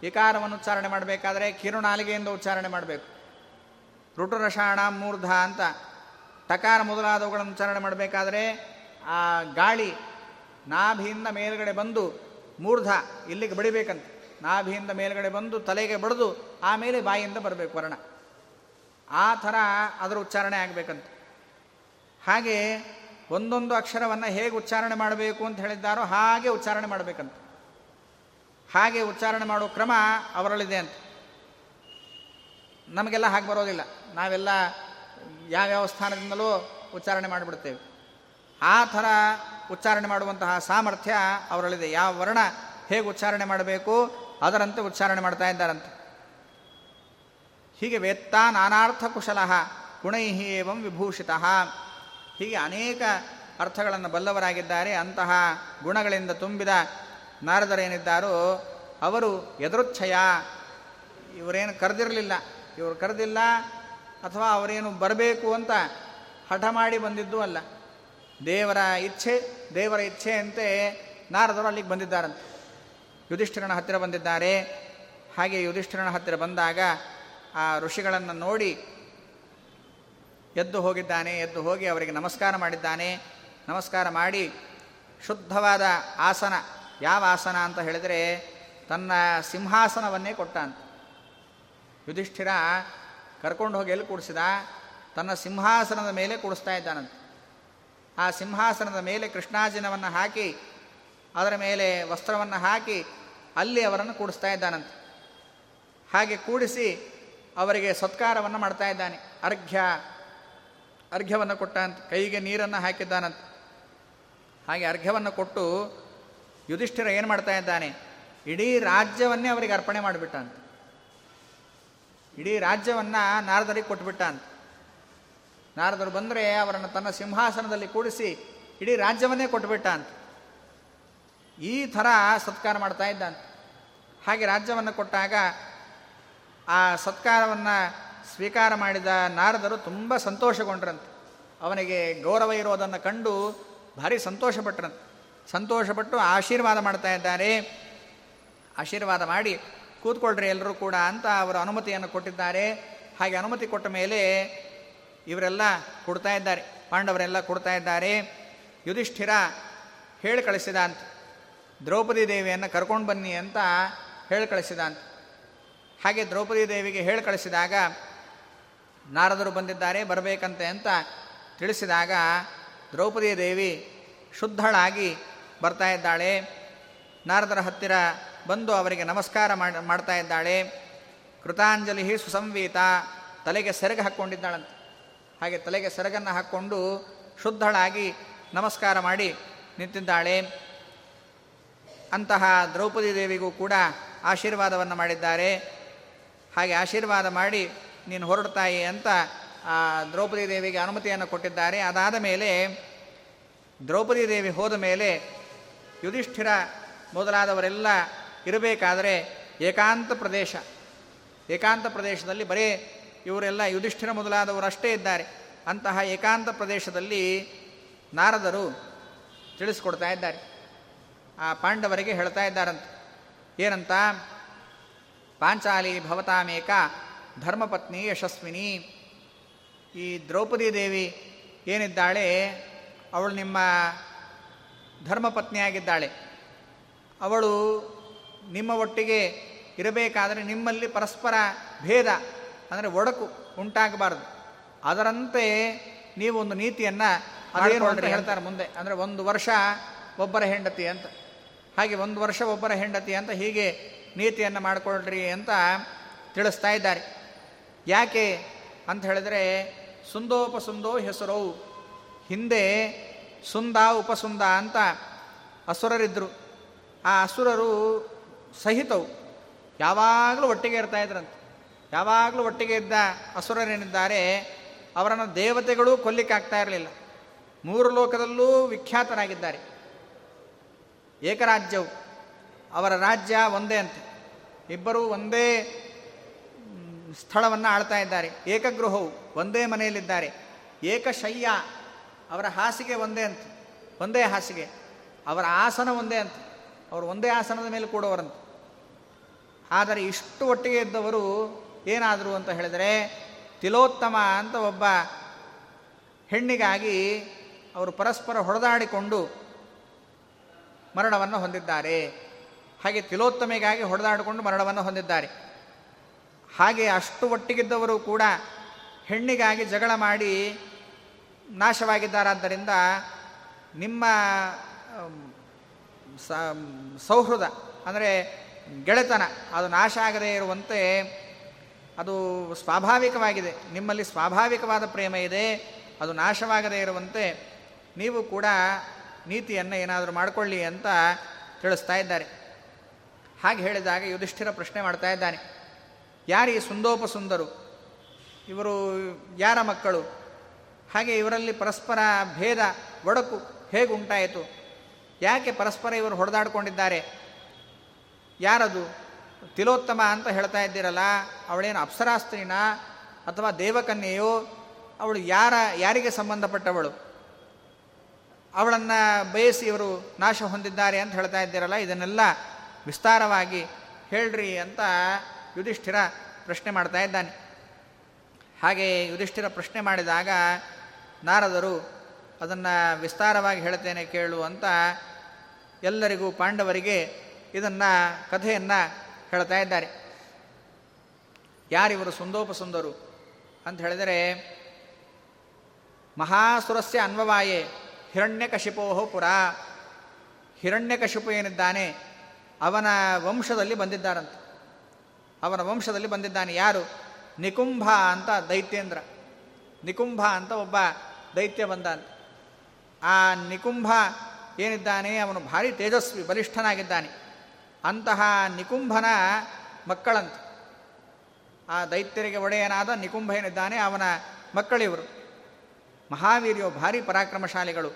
ವಿಕಾರವನ್ನು ಉಚ್ಚಾರಣೆ ಮಾಡಬೇಕಾದ್ರೆ ಕಿರುನಾಲಿಗೆಯಿಂದ ಉಚ್ಚಾರಣೆ ಮಾಡಬೇಕು. ಋಟುರಷಾಣಾಂ ಮೂರ್ಧ ಅಂತ ಟಕಾರ ಮೊದಲಾದವುಗಳನ್ನು ಉಚ್ಚಾರಣೆ ಮಾಡಬೇಕಾದ್ರೆ ಆ ಗಾಳಿ ನಾಭಿಯಿಂದ ಮೇಲ್ಗಡೆ ಬಂದು ಮೂರ್ಧ ಇಲ್ಲಿಗೆ ಬಡಿಬೇಕಂತ. ನಾಭಿಯಿಂದ ಮೇಲ್ಗಡೆ ಬಂದು ತಲೆಗೆ ಬಡಿದು ಆಮೇಲೆ ಬಾಯಿಯಿಂದ ಬರಬೇಕು ವರ್ಣ. ಆ ಥರ ಅದರ ಉಚ್ಚಾರಣೆ ಆಗಬೇಕಂತ. ಹಾಗೆ ಒಂದೊಂದು ಅಕ್ಷರವನ್ನು ಹೇಗೆ ಉಚ್ಚಾರಣೆ ಮಾಡಬೇಕು ಅಂತ ಹೇಳಿದ್ದಾರೋ ಹಾಗೆ ಉಚ್ಚಾರಣೆ ಮಾಡಬೇಕಂತ. ಹಾಗೆ ಉಚ್ಚಾರಣೆ ಮಾಡೋ ಕ್ರಮ ಅವರಲ್ಲಿದೆ ಅಂತ. ನಮಗೆಲ್ಲ ಹಾಗೆ ಬರೋದಿಲ್ಲ. ನಾವೆಲ್ಲ ಯಾವ್ಯಾವ ಸ್ಥಾನದಿಂದಲೂ ಉಚ್ಚಾರಣೆ ಮಾಡಿಬಿಡ್ತೇವೆ. ಆ ಥರ ಉಚ್ಚಾರಣೆ ಮಾಡುವಂತಹ ಸಾಮರ್ಥ್ಯ ಅವರಲ್ಲಿದೆ. ಯಾವ ವರ್ಣ ಹೇಗೆ ಉಚ್ಚಾರಣೆ ಮಾಡಬೇಕು, ಅದರಂತೆ ಉಚ್ಚಾರಣೆ ಮಾಡ್ತಾ ಇದ್ದಾರಂತೆ. ಹೀಗೆ ವೇತ್ತ ನಾನಾರ್ಥ ಕುಶಲ ಗುಣೈಹಿ ಏವಂ ವಿಭೂಷಿತ. ಹೀಗೆ ಅನೇಕ ಅರ್ಥಗಳನ್ನು ಬಲ್ಲವರಾಗಿದ್ದಾರೆ. ಅಂತಹ ಗುಣಗಳಿಂದ ತುಂಬಿದ ನಾರದರೇನಿದ್ದಾರೋ ಅವರು ಎದುರುಚ್ಛಯ ಇವರೇನು ಕರೆದಿರಲಿಲ್ಲ. ಇವರು ಕರೆದಿಲ್ಲ ಅಥವಾ ಅವರೇನು ಬರಬೇಕು ಅಂತ ಹಠ ಮಾಡಿ ಬಂದಿದ್ದು ಅಲ್ಲ. ದೇವರ ಇಚ್ಛೆ, ದೇವರ ಇಚ್ಛೆಯಂತೆ ನಾರದರು ಅಲ್ಲಿಗೆ ಬಂದಿದ್ದಾರಂತೆ ಯುಧಿಷ್ಠಿರನ ಹತ್ತಿರ ಬಂದಿದ್ದಾರೆ. ಹಾಗೆ ಯುಧಿಷ್ಠಿರನ ಹತ್ತಿರ ಬಂದಾಗ ಆ ಋಷಿಗಳನ್ನು ನೋಡಿ ಎದ್ದು ಹೋಗಿದ್ದಾನೆ, ಎದ್ದು ಹೋಗಿ ಅವರಿಗೆ ನಮಸ್ಕಾರ ಮಾಡಿದ್ದಾನೆ. ನಮಸ್ಕಾರ ಮಾಡಿ ಶುದ್ಧವಾದ ಆಸನ, ಯಾವ ಆಸನ ಅಂತ ಹೇಳಿದರೆ ತನ್ನ ಸಿಂಹಾಸನವನ್ನೇ ಕೊಟ್ಟ ಅಂತ. ಯುಧಿಷ್ಠಿರ ಕರ್ಕೊಂಡು ಹೋಗಿ ಎಲ್ಲಿ ಕೂಡಿಸಿದ? ತನ್ನ ಸಿಂಹಾಸನದ ಮೇಲೆ ಕೂಡಿಸ್ತಾ ಇದ್ದಾನಂತ. ಆ ಸಿಂಹಾಸನದ ಮೇಲೆ ಕೃಷ್ಣಾಜಿನವನ್ನು ಹಾಕಿ, ಅದರ ಮೇಲೆ ವಸ್ತ್ರವನ್ನು ಹಾಕಿ ಅಲ್ಲಿ ಅವರನ್ನು ಕೂಡಿಸ್ತಾ ಇದ್ದಾನಂತೆ. ಹಾಗೆ ಕೂಡಿಸಿ ಅವರಿಗೆ ಸತ್ಕಾರವನ್ನು ಮಾಡ್ತಾ ಇದ್ದಾನೆ. ಅರ್ಘ್ಯ, ಅರ್ಘ್ಯವನ್ನು ಕೊಟ್ಟಂತೆ ಕೈಗೆ ನೀರನ್ನು ಹಾಕಿದ್ದಾನಂತೆ. ಹಾಗೆ ಅರ್ಘ್ಯವನ್ನು ಕೊಟ್ಟು ಯುಧಿಷ್ಠಿರ ಏನು ಮಾಡ್ತಾ ಇದ್ದಾನೆ? ಇಡೀ ರಾಜ್ಯವನ್ನೇ ಅವರಿಗೆ ಅರ್ಪಣೆ ಮಾಡಿಬಿಟ್ಟಂತೆ ಇಡೀ ರಾಜ್ಯವನ್ನು ನಾರದರಿಗೆ ಕೊಟ್ಬಿಟ್ಟ ಅಂತ ನಾರದರು ಬಂದರೆ ಅವರನ್ನು ತನ್ನ ಸಿಂಹಾಸನದಲ್ಲಿ ಕೂಡಿಸಿ ಇಡೀ ರಾಜ್ಯವನ್ನೇ ಕೊಟ್ಟುಬಿಟ್ಟ ಅಂತ ಈ ಥರ ಸತ್ಕಾರ ಮಾಡ್ತಾ ಇದ್ದಂತ. ಹಾಗೆ ರಾಜ್ಯವನ್ನು ಕೊಟ್ಟಾಗ ಆ ಸತ್ಕಾರವನ್ನು ಸ್ವೀಕಾರ ಮಾಡಿದ ನಾರದರು ತುಂಬ ಸಂತೋಷಗೊಂಡ್ರಂತೆ. ಅವನಿಗೆ ಗೌರವ ಇರೋದನ್ನು ಕಂಡು ಭಾರಿ ಸಂತೋಷಪಟ್ಟರಂತೆ ಸಂತೋಷಪಟ್ಟು ಆಶೀರ್ವಾದ ಮಾಡ್ತಾ ಇದ್ದಾರೆ. ಆಶೀರ್ವಾದ ಮಾಡಿ ಕೂತ್ಕೊಳ್ರಿ ಎಲ್ಲರೂ ಕೂಡ ಅಂತ ಅವರು ಅನುಮತಿಯನ್ನು ಕೊಟ್ಟಿದ್ದಾರೆ. ಹಾಗೆ ಅನುಮತಿ ಕೊಟ್ಟ ಮೇಲೆ ಇವರೆಲ್ಲ ಕೊಡ್ತಾ ಇದ್ದಾರೆ. ಪಾಂಡವರೆಲ್ಲ ಕೊಡ್ತಾ ಇದ್ದಾರೆ. ಯುಧಿಷ್ಠಿರ ಹೇಳಿ ಕಳಿಸಿದ ಅಂತ ದ್ರೌಪದಿ ದೇವಿಯನ್ನು ಕರ್ಕೊಂಡು ಬನ್ನಿ ಅಂತ ಹೇಳಿ ಕಳಿಸಿದ ಅಂತ ಹಾಗೆ ದ್ರೌಪದಿ ದೇವಿಗೆ ಹೇಳಿ ಕಳಿಸಿದಾಗ ನಾರದರು ಬಂದಿದ್ದಾರೆ, ಬರಬೇಕಂತೆ ಅಂತ ತಿಳಿಸಿದಾಗ ದ್ರೌಪದಿ ದೇವಿ ಶುದ್ಧಳಾಗಿ ಬರ್ತಾ ಇದ್ದಾಳೆ. ನಾರದರ ಹತ್ತಿರ ಬಂದು ಅವರಿಗೆ ನಮಸ್ಕಾರ ಮಾಡ್ತಾ ಇದ್ದಾಳೆ. ಕೃತಾಂಜಲಿ ಸುಸಂವೀತ, ತಲೆಗೆ ಸೆರಗು ಹಾಕ್ಕೊಂಡಿದ್ದಾಳಂತೆ ಹಾಗೆ ತಲೆಗೆ ಸೆರಗನ್ನು ಹಾಕ್ಕೊಂಡು ಶುದ್ಧಳಾಗಿ ನಮಸ್ಕಾರ ಮಾಡಿ ನಿಂತಿದ್ದಾಳೆ. ಅಂತಹ ದ್ರೌಪದಿ ದೇವಿಗೂ ಕೂಡ ಆಶೀರ್ವಾದವನ್ನು ಮಾಡಿದ್ದಾರೆ. ಹಾಗೆ ಆಶೀರ್ವಾದ ಮಾಡಿ ನೀನು ಹೊರಡ್ತಾಯಿ ಅಂತ ಆ ದ್ರೌಪದಿ ದೇವಿಗೆ ಅನುಮತಿಯನ್ನು ಕೊಟ್ಟಿದ್ದಾರೆ. ಅದಾದ ಮೇಲೆ ದ್ರೌಪದಿ ದೇವಿ ಹೋದ ಮೇಲೆ ಯುಧಿಷ್ಠಿರ ಮೊದಲಾದವರೆಲ್ಲ ಇರಬೇಕಾದರೆ ಏಕಾಂತ ಪ್ರದೇಶ, ಏಕಾಂತ ಪ್ರದೇಶದಲ್ಲಿ ಬರೀ ಇವರೆಲ್ಲ ಯುಧಿಷ್ಠಿರ ಮೊದಲಾದವರು ಅಷ್ಟೇ ಇದ್ದಾರೆ. ಅಂತಹ ಏಕಾಂತ ಪ್ರದೇಶದಲ್ಲಿ ನಾರದರು ತಿಳಿಸ್ಕೊಡ್ತಾ ಇದ್ದಾರೆ. ಆ ಪಾಂಡವರಿಗೆ ಹೇಳ್ತಾ ಇದ್ದಾರಂತ. ಏನಂತ? ಪಾಂಚಾಲಿ ಭವತಾಮೇಕ, ಧರ್ಮಪತ್ನಿ ಯಶಸ್ವಿನಿ, ಈ ದ್ರೌಪದಿ ದೇವಿ ಏನಿದ್ದಾಳೆ? ಅವಳು ನಿಮ್ಮ ಧರ್ಮಪತ್ನಿಯಾಗಿದ್ದಾಳೆ. ಅವಳು ನಿಮ್ಮ ಒಟ್ಟಿಗೆ ಇರಬೇಕಾದರೆ ನಿಮ್ಮಲ್ಲಿ ಪರಸ್ಪರ ಭೇದ ಅಂದರೆ ಒಡಕು ಉಂಟಾಗಬಾರದು. ಅದರಂತೆ ನೀವು ಒಂದು ನೀತಿಯನ್ನು ಅದೇನು ಅಂತ. ಹೇಳ್ತಾರೆ ಮುಂದೆ. ಅಂದರೆ ಒಂದು ವರ್ಷ ಒಬ್ಬರ ಹೆಂಡತಿ ಅಂತ. ಹಾಗೆ ಒಂದು ವರ್ಷ ಒಬ್ಬರ ಹೆಂಡತಿ ಅಂತ ಹೀಗೆ ನೀತಿಯನ್ನು ಮಾಡಿಕೊಳ್ಳ್ರಿ ಅಂತ ತಿಳಿಸ್ತಾ ಇದ್ದಾರೆ. ಯಾಕೆ ಅಂತ ಹೇಳಿದರೆ ಸುಂದೋಪಸುಂದೋ ಹೆಸರು ಹಿಂದೆ ಸುಂದ ಉಪಸುಂದ ಅಂತ ಅಸುರರಿದ್ದರು ಆ ಅಸುರರು ಸಹಿತವು. ಯಾವಾಗಲೂ ಒಟ್ಟಿಗೆ ಇರ್ತಾ ಇದ್ರಂತೆ. ಯಾವಾಗಲೂ ಒಟ್ಟಿಗೆ ಇದ್ದ ಅಸುರರೇನಿದ್ದಾರೆ, ಅವರನ್ನು ದೇವತೆಗಳು ಕೊಲ್ಲಿಕ್ಕಾಗ್ತಾ ಇರಲಿಲ್ಲ. ಮೂರು ಲೋಕದಲ್ಲೂ ವಿಖ್ಯಾತರಾಗಿದ್ದಾರೆ. ಏಕರಾಜ್ಯವು, ಅವರ ರಾಜ್ಯ ಒಂದೇ ಅಂತೆ. ಇಬ್ಬರೂ ಒಂದೇ ಸ್ಥಳವನ್ನು ಆಳ್ತಾ ಇದ್ದಾರೆ. ಏಕಗೃಹವು ಒಂದೇ ಮನೆಯಲ್ಲಿದ್ದಾರೆ. ಏಕಶಯ್ಯ, ಅವರ ಹಾಸಿಗೆ ಒಂದೇ ಅಂತ. ಒಂದೇ ಹಾಸಿಗೆ. ಅವರ ಆಸನ ಒಂದೇ ಅಂತ. ಅವರು ಒಂದೇ ಆಸನದ ಮೇಲೆ ಕೂಡವರಂತೆ. ಆದರೆ ಇಷ್ಟು ಒಟ್ಟಿಗೆ ಇದ್ದವರು ಏನಾದರು ಅಂತ ಹೇಳಿದರೆ, ತಿಲೋತ್ತಮ ಅಂತ ಒಬ್ಬ ಹೆಣ್ಣಿಗಾಗಿ ಅವರು ಪರಸ್ಪರ ಹೊಡೆದಾಡಿಕೊಂಡು ಮರಣವನ್ನು ಹೊಂದಿದ್ದಾರೆ. ಹಾಗೆ ತಿಲೋತ್ತಮೆಗಾಗಿ ಹೊಡೆದಾಡಿಕೊಂಡು ಮರಣವನ್ನು ಹೊಂದಿದ್ದಾರೆ. ಹಾಗೆ ಅಷ್ಟು ಒಟ್ಟಿಗಿದ್ದವರು ಕೂಡ ಹೆಣ್ಣಿಗಾಗಿ ಜಗಳ ಮಾಡಿ ನಾಶವಾಗಿದ್ದಾರಾದ್ದರಿಂದ ನಿಮ್ಮ ಸೌಹೃದ, ಅಂದರೆ ಗೆಳೆತನ, ಅದು ನಾಶ ಆಗದೇ ಇರುವಂತೆ ಅದು ಸ್ವಾಭಾವಿಕವಾಗಿದೆ. ನಿಮ್ಮಲ್ಲಿ ಸ್ವಾಭಾವಿಕವಾದ ಪ್ರೇಮ ಇದೆ, ಅದು ನಾಶವಾಗದೇ ಇರುವಂತೆ ನೀವು ಕೂಡ ನೀತಿಯನ್ನು ಏನಾದರೂ ಮಾಡಿಕೊಳ್ಳಿ ಅಂತ ತಿಳಿಸ್ತಾ ಇದ್ದಾರೆ. ಹಾಗೆ ಹೇಳಿದಾಗ ಯುಧಿಷ್ಠಿರ ಪ್ರಶ್ನೆ ಮಾಡ್ತಾ ಇದ್ದಾನೆ. ಯಾರು ಈ ಸುಂದೋಪ ಸುಂದರು ಇವರು ಯಾರ ಮಕ್ಕಳು? ಹಾಗೆ ಇವರಲ್ಲಿ ಪರಸ್ಪರ ಭೇದ, ಒಡಕು ಹೇಗೆ ಉಂಟಾಯಿತು? ಯಾಕೆ ಪರಸ್ಪರ ಇವರು ಹೊಡೆದಾಡ್ಕೊಂಡಿದ್ದಾರೆ? ಯಾರದು? ತಿಲೋತ್ತಮ ಅಂತ ಹೇಳ್ತಾ ಇದ್ದೀರಲ್ಲ, ಅವಳೇನು ಅಪ್ಸರಾಸ್ತ್ರೀನ ಅಥವಾ ದೇವಕನ್ಯೆಯೋ? ಅವಳು ಯಾರ, ಯಾರಿಗೆ ಸಂಬಂಧಪಟ್ಟವಳು? ಅವಳನ್ನು ಬಯಸಿ ಇವರು ನಾಶ ಹೊಂದಿದ್ದಾರೆ ಅಂತ ಹೇಳ್ತಾ ಇದ್ದೀರಲ್ಲ, ಇದನ್ನೆಲ್ಲ ವಿಸ್ತಾರವಾಗಿ ಹೇಳ್ರಿ ಅಂತ ಯುಧಿಷ್ಠಿರ ಪ್ರಶ್ನೆ ಮಾಡ್ತಾ ಇದ್ದಾನೆ. ಹಾಗೆ ಯುಧಿಷ್ಠಿರ ಪ್ರಶ್ನೆ ಮಾಡಿದಾಗ, ನಾರದರು ಅದನ್ನು ವಿಸ್ತಾರವಾಗಿ ಹೇಳ್ತೇನೆ ಕೇಳು ಅಂತ ಎಲ್ಲರಿಗೂ ಪಾಂಡವರಿಗೆ ಇದನ್ನು ಕಥೆಯನ್ನು ಹೇಳ್ತಾ ಇದ್ದಾರೆ. ಯಾರಿವರು ಸುಂದೋಪಸುಂದರು? ಅಂತ ಹೇಳಿದರೆ, ಮಹಾಸುರಸ್ಯ ಅನ್ವವಾಯೇ, ಹಿರಣ್ಯಕಶಿಪೋಹೋ ಪುರ. ಹಿರಣ್ಯಕಶಿಪು ಏನಿದ್ದಾನೆ? ಅವನ ವಂಶದಲ್ಲಿ ಬಂದಿದ್ದಾರಂತೆ. ಅವನ ವಂಶದಲ್ಲಿ ಬಂದಿದ್ದಾನೆ ಯಾರು? ನಿಕುಂಭ ಅಂತ ದೈತ್ಯೇಂದ್ರ. ನಿಕುಂಭ ಅಂತ ಒಬ್ಬ ದೈತ್ಯ ಬಂದ ಆ ನಿಕುಂಭ ಏನಿದ್ದಾನೆ? ಅವನು ಭಾರಿ ತೇಜಸ್ವಿ, ಬಲಿಷ್ಠನಾಗಿದ್ದಾನೆ. ಅಂತಹ ನಿಕುಂಭನ ಮಕ್ಕಳಂತ. ಆ ದೈತ್ಯರಿಗೆ ಒಡೆಯನಾದ ನಿಕುಂಭ ಏನಿದ್ದಾನೆ, ಅವನ ಮಕ್ಕಳಿವರು ಮಹಾವೀರ್ಯೋ ಭಾರಿ ಪರಾಕ್ರಮಶಾಲಿಗಳು.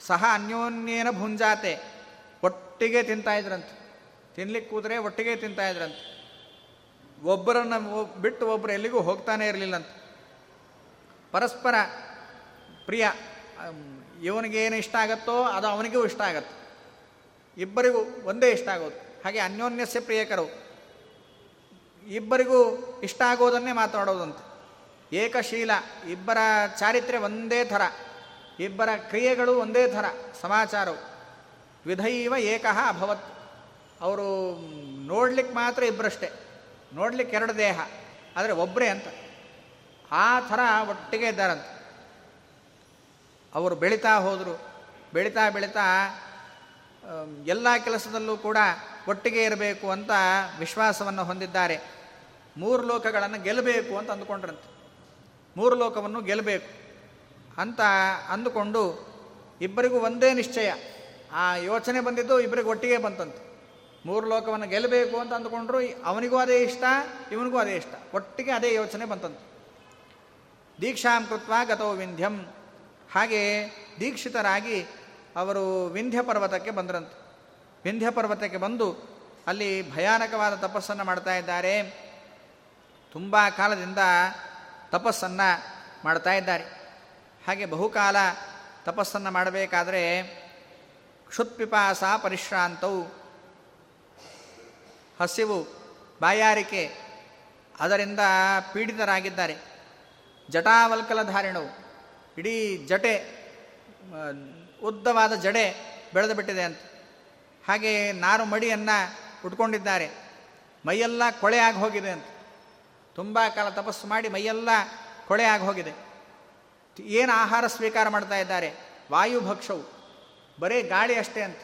ಸಹ ಅನ್ಯೋನ್ಯೇನ ಭುಂಜಾತೆ, ಒಟ್ಟಿಗೆ ತಿಂತಾಯಿದ್ರಂತೆ ತಿನ್ಲಿಕ್ಕೆ ಕೂದರೆ ಒಟ್ಟಿಗೆ ತಿಂತಾಯಿದ್ರಂತ ಒಬ್ಬರನ್ನು ಬಿಟ್ಟು ಒಬ್ಬರು ಎಲ್ಲಿಗೂ ಹೋಗ್ತಾನೆ ಇರಲಿಲ್ಲಂತ. ಪರಸ್ಪರ ಪ್ರಿಯ ಇವನಿಗೇನು ಇಷ್ಟ ಆಗತ್ತೋ ಅದು ಅವನಿಗೂ ಇಷ್ಟ ಆಗತ್ತೆ. ಇಬ್ಬರಿಗೂ ಒಂದೇ ಇಷ್ಟ ಆಗೋದು. ಹಾಗೆ ಅನ್ಯೋನ್ಯಸ್ಯ ಪ್ರಿಯಕರು ಇಬ್ಬರಿಗೂ ಇಷ್ಟ ಆಗೋದನ್ನೇ ಮಾತಾಡೋದಂತೆ. ಏಕಶೀಲ, ಇಬ್ಬರ ಚಾರಿತ್ರ್ಯ ಒಂದೇ ಥರ, ಇಬ್ಬರ ಕ್ರಿಯೆಗಳು ಒಂದೇ ಥರ, ಸಮಾಚಾರವು ವಿಧೈವ ಏಕಃ ಅಭವತ್. ಅವರು ನೋಡ್ಲಿಕ್ಕೆ ಮಾತ್ರ ಇಬ್ಬರಷ್ಟೇ, ನೋಡ್ಲಿಕ್ಕೆ ಎರಡು ದೇಹ, ಆದರೆ ಒಬ್ಬರೇ ಅಂತ. ಆ ಥರ ಒಟ್ಟಿಗೆ ಇದ್ದಾರಂತೆ. ಅವರು ಬೆಳೀತಾ ಹೋದರು, ಬೆಳೀತಾ ಬೆಳೀತಾ ಎಲ್ಲ ಕೆಲಸದಲ್ಲೂ ಕೂಡ ಒಟ್ಟಿಗೆ ಇರಬೇಕು ಅಂತ ವಿಶ್ವಾಸವನ್ನು ಹೊಂದಿದ್ದಾರೆ. ಮೂರು ಲೋಕಗಳನ್ನು ಗೆಲ್ಲಬೇಕು ಅಂತ ಅಂದುಕೊಂಡ್ರಂತೆ. ಮೂರು ಲೋಕವನ್ನು ಗೆಲ್ಲಬೇಕು ಅಂತ ಅಂದುಕೊಂಡು ಇಬ್ಬರಿಗೂ ಒಂದೇ ನಿಶ್ಚಯ. ಆ ಯೋಚನೆ ಬಂದಿದ್ದು ಇಬ್ಬರಿಗೂ ಒಟ್ಟಿಗೆ ಬಂತಂತೆ. ಮೂರು ಲೋಕವನ್ನು ಗೆಲ್ಲಬೇಕು ಅಂತ ಅಂದುಕೊಂಡ್ರು ಅವನಿಗೂ ಅದೇ ಇಷ್ಟ, ಇವನಿಗೂ ಅದೇ ಇಷ್ಟ. ಒಟ್ಟಿಗೆ ಅದೇ ಯೋಚನೆ ಬಂತಂತೆ. ದೀಕ್ಷಾಂ ಕೃತ್ವ ಗತೋ ವಿಂಧ್ಯಂ. ಹಾಗೆ ದೀಕ್ಷಿತರಾಗಿ ಅವರು ವಿಂಧ್ಯ ಪರ್ವತಕ್ಕೆ ಬಂದರಂತೆ. ವಿಂಧ್ಯ ಪರ್ವತಕ್ಕೆ ಬಂದು ಅಲ್ಲಿ ಭಯಾನಕವಾದ ತಪಸ್ಸನ್ನು ಮಾಡ್ತಾ ಇದ್ದಾರೆ. ತುಂಬ ಕಾಲದಿಂದ ತಪಸ್ಸನ್ನು ಮಾಡ್ತಾ ಇದ್ದಾರೆ. ಹಾಗೆ ಬಹುಕಾಲ ತಪಸ್ಸನ್ನು ಮಾಡಬೇಕಾದರೆ ಕ್ಷುತ್ಪಿಪಾಸ ಪರಿಶ್ರಾಂತವು ಹಸಿವು ಬಾಯಾರಿಕೆ ಅದರಿಂದ ಪೀಡಿತರಾಗಿದ್ದಾರೆ. ಜಟಾವಲ್ಕಲಧಾರಿಣವು, ಇಡೀ ಜಟೆ ಉದ್ದವಾದ ಜಡೆ ಬೆಳೆದು ಬಿಟ್ಟಿದೆ ಅಂತ. ಹಾಗೆ ನಾರು ಮಡಿಯನ್ನು ಉಟ್ಕೊಂಡಿದ್ದಾರೆ. ಮೈಯೆಲ್ಲ ಕೊಳೆ ಆಗಿ ಹೋಗಿದೆ ಅಂತ. ತುಂಬ ಕಾಲ ತಪಸ್ಸು ಮಾಡಿ ಮೈಯೆಲ್ಲ ಕೊಳೆ ಆಗಿ ಹೋಗಿದೆ. ಏನು ಆಹಾರ ಸ್ವೀಕಾರ ಮಾಡ್ತಾ ಇದ್ದಾರೆ? ವಾಯುಭಕ್ಷವು ಬರೀ ಗಾಳಿ ಅಷ್ಟೇ ಅಂತ.